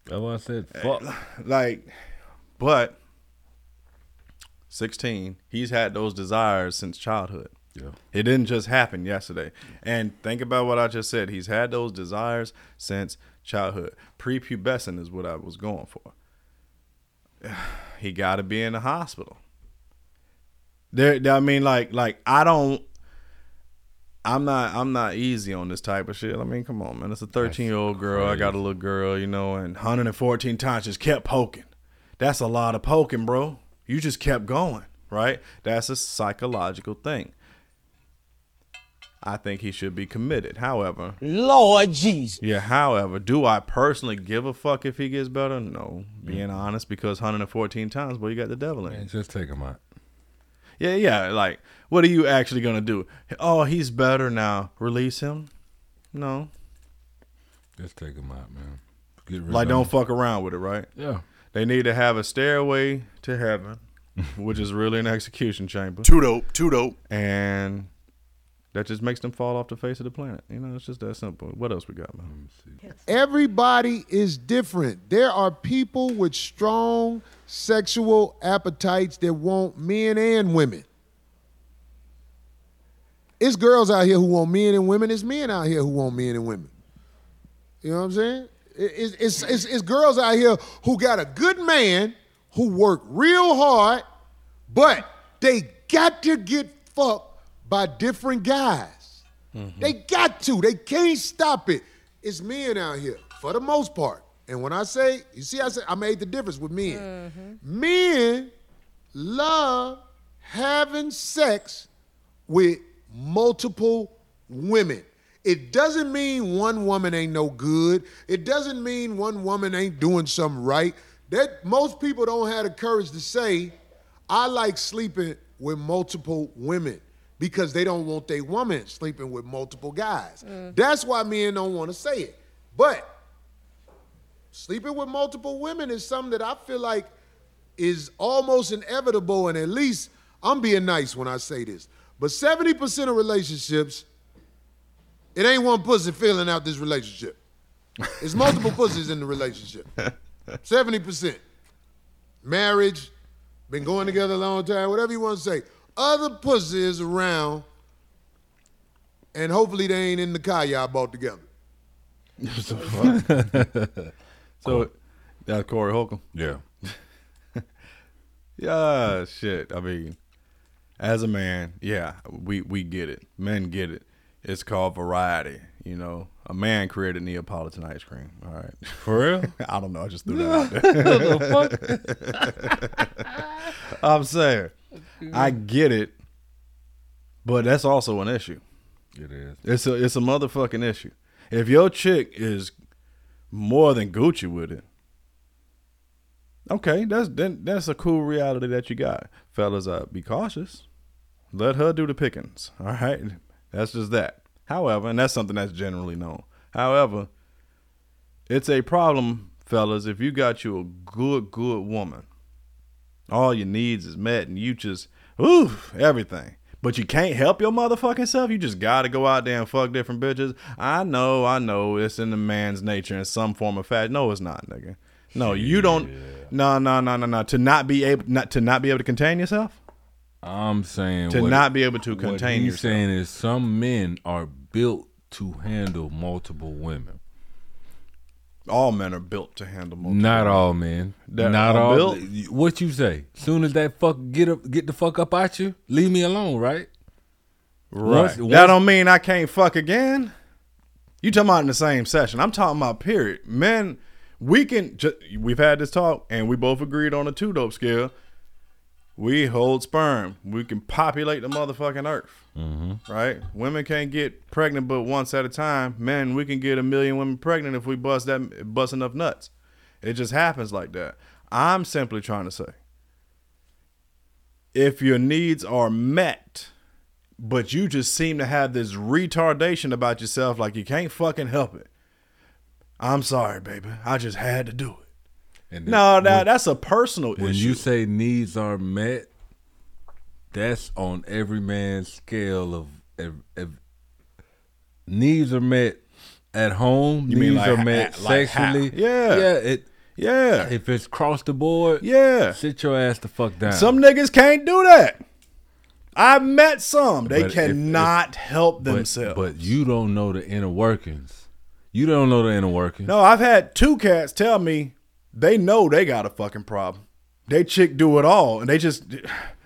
That's why I said eh, fuck. Like, but 16, he's had those desires since childhood. Yeah. It didn't just happen yesterday. And think about what I just said. He's had those desires since childhood. Prepubescent is what I was going for. He got to be in the hospital. There, I mean, like, like I don't. I'm not. I'm not easy on this type of shit. I mean, come on, man. It's a 13 year old girl. I got a little girl, you know, and 114 times just kept poking. That's a lot of poking, bro. You just kept going, right? That's a psychological thing. I think he should be committed. However, Lord Jesus. yeah, however, do I personally give a fuck if he gets better? No. Being mm-hmm. honest, because 114 times, boy, you got the devil in Man, just take him out. Yeah, yeah. Like, what are you actually gonna do? Oh, he's better now. Release him? No. Just take him out, man. Get rid Like, of don't him. fuck around with it, right? Yeah. They need to have a stairway to heaven, which is really an execution chamber. Too dope. Too dope. And that just makes them fall off the face of the planet. You know, it's just that simple. What else we got, man? Everybody is different. There are people with strong sexual appetites that want men and women. It's girls out here who want men and women. It's men out here who want men and women. You know what I'm saying? It's, it's, it's, it's girls out here who got a good man who work real hard, but they got to get fucked by different guys. Mm-hmm. They got to. They can't stop it. It's men out here for the most part. And when I say, you see, I said I made the difference with men. Mm-hmm. Men love having sex with multiple women. It doesn't mean one woman ain't no good. It doesn't mean one woman ain't doing something right. That most people don't have the courage to say, I like sleeping with multiple women. Because they don't want their woman sleeping with multiple guys. Mm. That's why men don't want to say it. But sleeping with multiple women is something that I feel like is almost inevitable, and at least I'm being nice when I say this. But 70% of relationships, it ain't one pussy filling out this relationship. It's multiple pussies in the relationship. 70%. Marriage, been going together a long time, whatever you want to say. Other pussies around, and hopefully they ain't in the car y'all bought together. so that's Corey Holcomb. Yeah. yeah, shit. I mean, as a man, yeah, we we get it. Men get it. It's called variety. You know, a man created Neapolitan ice cream. All right, for real? I don't know. I just threw that out there. I'm saying, I get it, but that's also an issue. It is. It's a it's a motherfucking issue. If your chick is more than Gucci with it, okay, that's then that's a cool reality that you got, fellas. Uh, be cautious. Let her do the pickings. All right, that's just that. However, and that's something that's generally known. However, it's a problem, fellas, if you got you a good good woman, all your needs is met, and you just ooh everything. But you can't help your motherfucking self. You just gotta go out there and fuck different bitches. I know, I know, it's in the man's nature in some form of fact. No, it's not, nigga. No, you don't. No, no, no, no, no. To not be able, not to not be able to contain yourself. I'm saying To not be able to contain yourself. what he's yourself. saying is some men are built to handle multiple women. All men are built to handle multiple. Not all men. That Not all. built? What you say? Soon as that fuck get up, get the fuck up out you, leave me alone, right? Right. Once- that don't mean I can't fuck again. You talking about in the same session? I'm talking about period. Men, we can. Ju- we've had this talk, and we both agreed on a two dope scale. We hold sperm. We can populate the motherfucking earth. Mm-hmm. Right? Women can't get pregnant but once at a time. Men, we can get a million women pregnant if we bust that bust enough nuts. It just happens like that. I'm simply trying to say, if your needs are met, but you just seem to have this retardation about yourself, like you can't fucking help it. I'm sorry, baby. I just had to do it. And No, that when- that's a personal When issue. When you say needs are met, that's on every man's scale of, of, of- needs are met at home. You mean needs like are met like how? sexually. Yeah. yeah, it, yeah. If it's cross the board, yeah, sit your ass the fuck down. Some niggas can't do that. I've met some. They But if- cannot help but- themselves. But you don't know the inner workings. You don't know the inner workings. No, I've had two cats tell me they know they got a fucking problem. They chick do it all, and they just,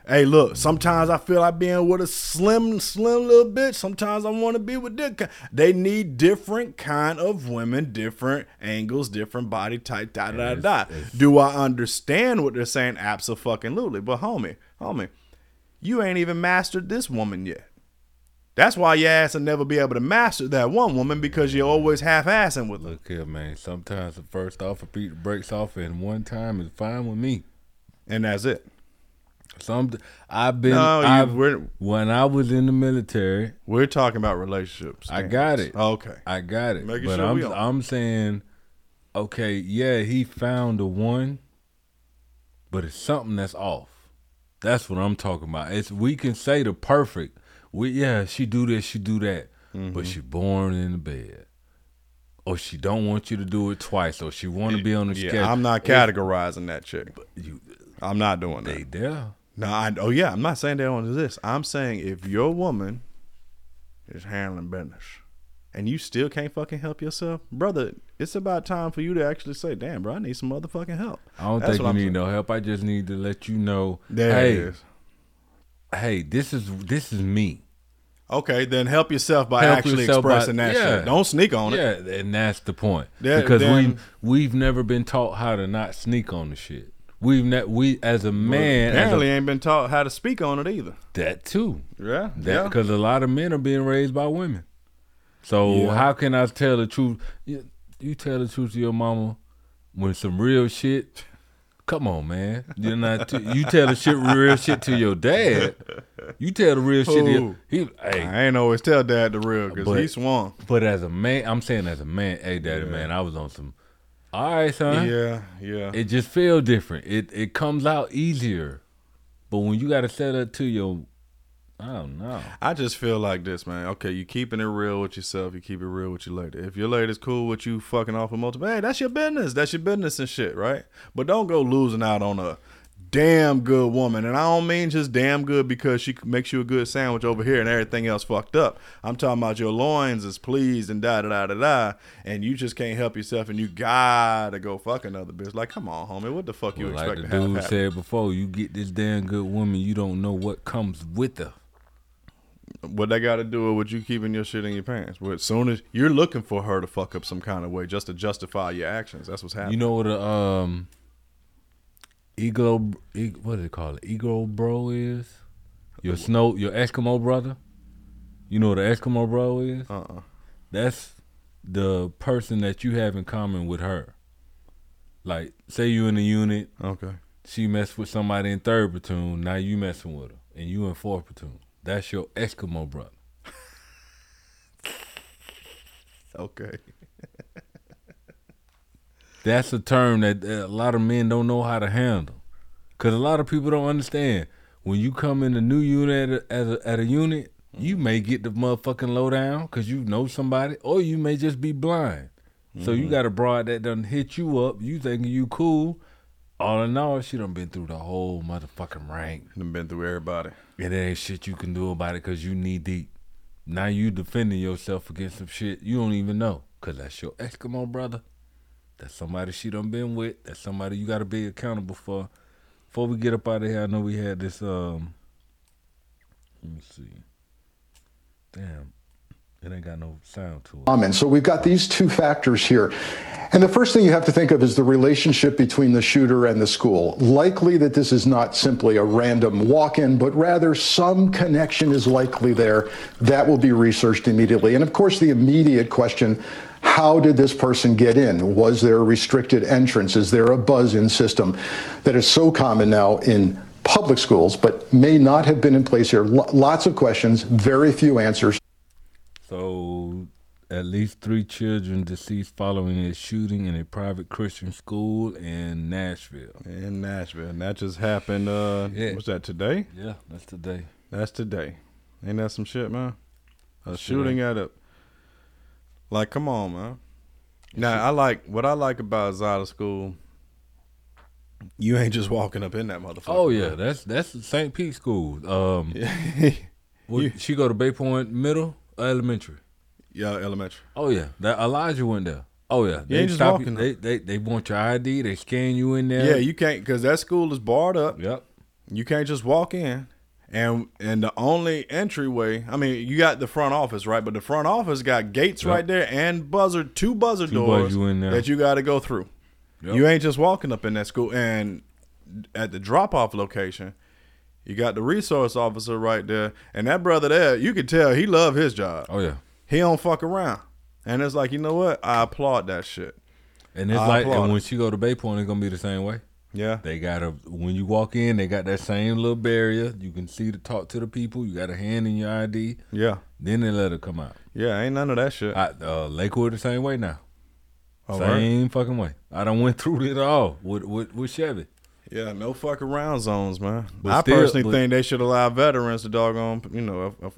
hey, look. Sometimes I feel like being with a slim, slim little bitch. Sometimes I want to be with this. Kind. They need different kind of women, different angles, different body type. Da da da. da. Do I understand what they're saying? Absolutely. But homie, homie, you ain't even mastered this woman yet. That's why your ass will never be able to master that one woman because you're always half-assing with her. Look here, man. Sometimes the first offer beat the brakes off, and one time is fine with me. And that's it. Some I've been. No, I've, when I was in the military, We're talking about relationships. I got it. Okay. I got it. Making but sure I'm. I'm saying, okay, yeah, he found the one, but it's something that's off. That's what I'm talking about. It's we can say the perfect. We yeah, she do this, she do that, Mm-hmm. but she born in the bed, or she don't want you to do it twice, or she want to be on the Yeah, schedule. I'm not categorizing that chick. You, I'm not doing that. They there. No, I, oh yeah, I'm not saying they don't exist. I'm saying if your woman is handling business and you still can't fucking help yourself, brother, it's about time for you to actually say, "Damn, bro, I need some motherfucking help." I don't That's think you I'm need saying. no help. I just need to let you know. There hey, it is. Hey, this is this is me. Okay, then help yourself by Help actually yourself by- expressing that yeah. shit. Don't sneak on it. Yeah, and that's the point. Then- because then- we we've never been taught how to not sneak on the shit. We've ne- we as a man a- apparently ain't been taught how to speak on it either. that too. Yeah, That yeah. because a lot of men are being raised by women. So Yeah. how can I tell the truth? You, you tell the truth to your mama when some real shit. Come on, man. You're not. You tell the shit real shit to your dad. You tell the real shit. Who? He, he hey, I ain't always tell dad the real because he swung. But as a man, I'm saying as a man, hey, daddy, Yeah. man, I was on some. All right, son. Yeah, yeah. It just feel different. It it comes out easier, but when you got to set up to your, Oh, I don't know. I just feel like this, man. Okay, you keeping it real with yourself. You keep it real with your lady. If your lady's cool with you fucking off with multiple, hey, that's your business. That's your business and shit, right? But don't go losing out on a damn good woman. And I don't mean just damn good because she makes you a good sandwich over here and everything else fucked up. I'm talking about your loins is pleased and da da da da da, and you just can't help yourself and you gotta go fuck another bitch. Like, come on, homie, what the fuck you Well, like the to have dude said before, you get this damn good woman, you don't know what comes with her. What they got to do with what you keeping your shit in your pants? Well, as soon as you're looking for her to fuck up some kind of way just to justify your actions, that's what's happening. You know what a um ego e- what is it called? Ego bro is? Your snow your Eskimo brother? You know what an Eskimo bro is? Uh uh That's the person that you have in common with her. Like, say you in the unit, Okay. she messed with somebody in third platoon, now you messing with her, and you in fourth platoon. That's your Eskimo brother. Okay. That's a term that a lot of men don't know how to handle. Cause a lot of people don't understand. When you come in a new unit at a, at a, at a unit, you may get the motherfucking lowdown because you know somebody, or you may just be blind. So you Mhm. got a broad that done hit you up. You thinking you cool. All in all, she done been through the whole motherfucking rank. Done been through everybody. And there ain't shit you can do about it because you knee deep. Now you defending yourself against some shit you don't even know. Cause that's your Eskimo brother. That's somebody she done been with. That's somebody you gotta be accountable for. Before we get up out of here, I know we had this um let me see. Damn. It ain't got no sound to it. And so we've got these two factors here. And the first thing you have to think of is the relationship between the shooter and the school. Likely that this is not simply a random walk in, but rather some connection is likely there. That will be researched immediately. And of course, the immediate question how did this person get in? Was there a restricted entrance? Is there a buzz in system that is so common now in public schools, but may not have been in place here? Lo- Lots of questions, very few answers. So at least three children deceased following a shooting in a private Christian school in Nashville. In Nashville. And that just happened uh Yeah. what's that today? Yeah, that's today. That's today. Ain't that some shit, man? A That shit shooting at a like come on, man. Now I like what I like about Zada School. You ain't just walking up in that motherfucker. Oh yeah, bro. that's that's St. Pete school. Um, Yeah. what- she go to Bay Point Middle Elementary. Yeah, elementary. Oh yeah, that Elijah went there. Oh yeah, You ain't just stop walking They, they they want your ID. They scan you in there. Yeah, you can't because that school is barred up. Yep. You can't just walk in, and and the only entryway. I mean, you got the front office, right? But the front office got gates Yep. right there and buzzer, two buzzer Two doors you in there. that you got to go through. Yep. You ain't just walking up in that school. And at the drop off location, you got the resource officer right there, and that brother there, you could tell he love his job. Oh yeah. He don't fuck around, and it's like you know what? I applaud that shit. And it's I like, and it. when she go to Bay Point, it's gonna be the same way. Yeah. They got a when you walk in, they got that same little barrier. You can see to talk to the people. You got a hand in your ID. Yeah. Then they let her come out. Yeah, ain't none of that shit. I, uh, Lakewood the same way now. Oh, same fucking way. I don't went through it all with with, with Chevy. Yeah, no fuck around zones, man. But I still- personally but- think they should allow veterans to doggone, you know, of- of-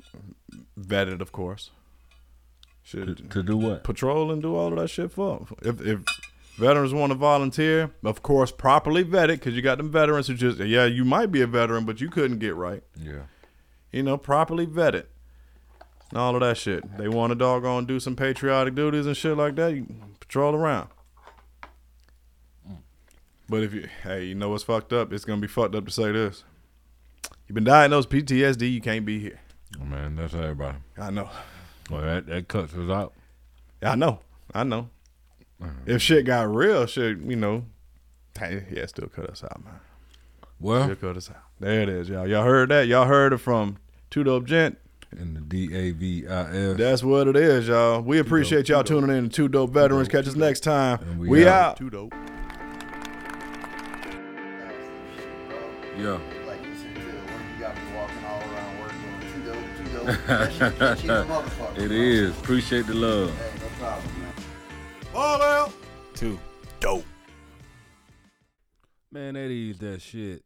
vetted, of course. Should to do what? Patrol and do all of that shit for. If if veterans want to volunteer, of course, properly vetted, because you got them veterans who just, yeah, you might be a veteran, but you couldn't get right. Yeah. You know, properly vetted. And all of that shit. They want to doggone do some patriotic duties and shit like that. You patrol around. But if you, hey, you know what's fucked up? It's gonna be fucked up to say this. You've been diagnosed PTSD. You can't be here. Oh, man, that's everybody. I know. Well, that that cuts us out. I know. I know. Uh-huh. If shit got real, shit, you know, hey, yeah, still cut us out, man. Well, still cut us out. There it is, y'all. Y'all heard that? Y'all heard it from Two Dope Gent. And the D A V I F. That's what it is, y'all. We appreciate y'all tuning in to Two Dope Veterans. Catch us next time. we We, out. out. Two Dope. Yeah. got me walking all around work doing too dope, too dope. That shit catchy as a motherfucker. It is. Appreciate the love. Hey, no problem, man. Ball out. Two. Dope. Man, that is that shit.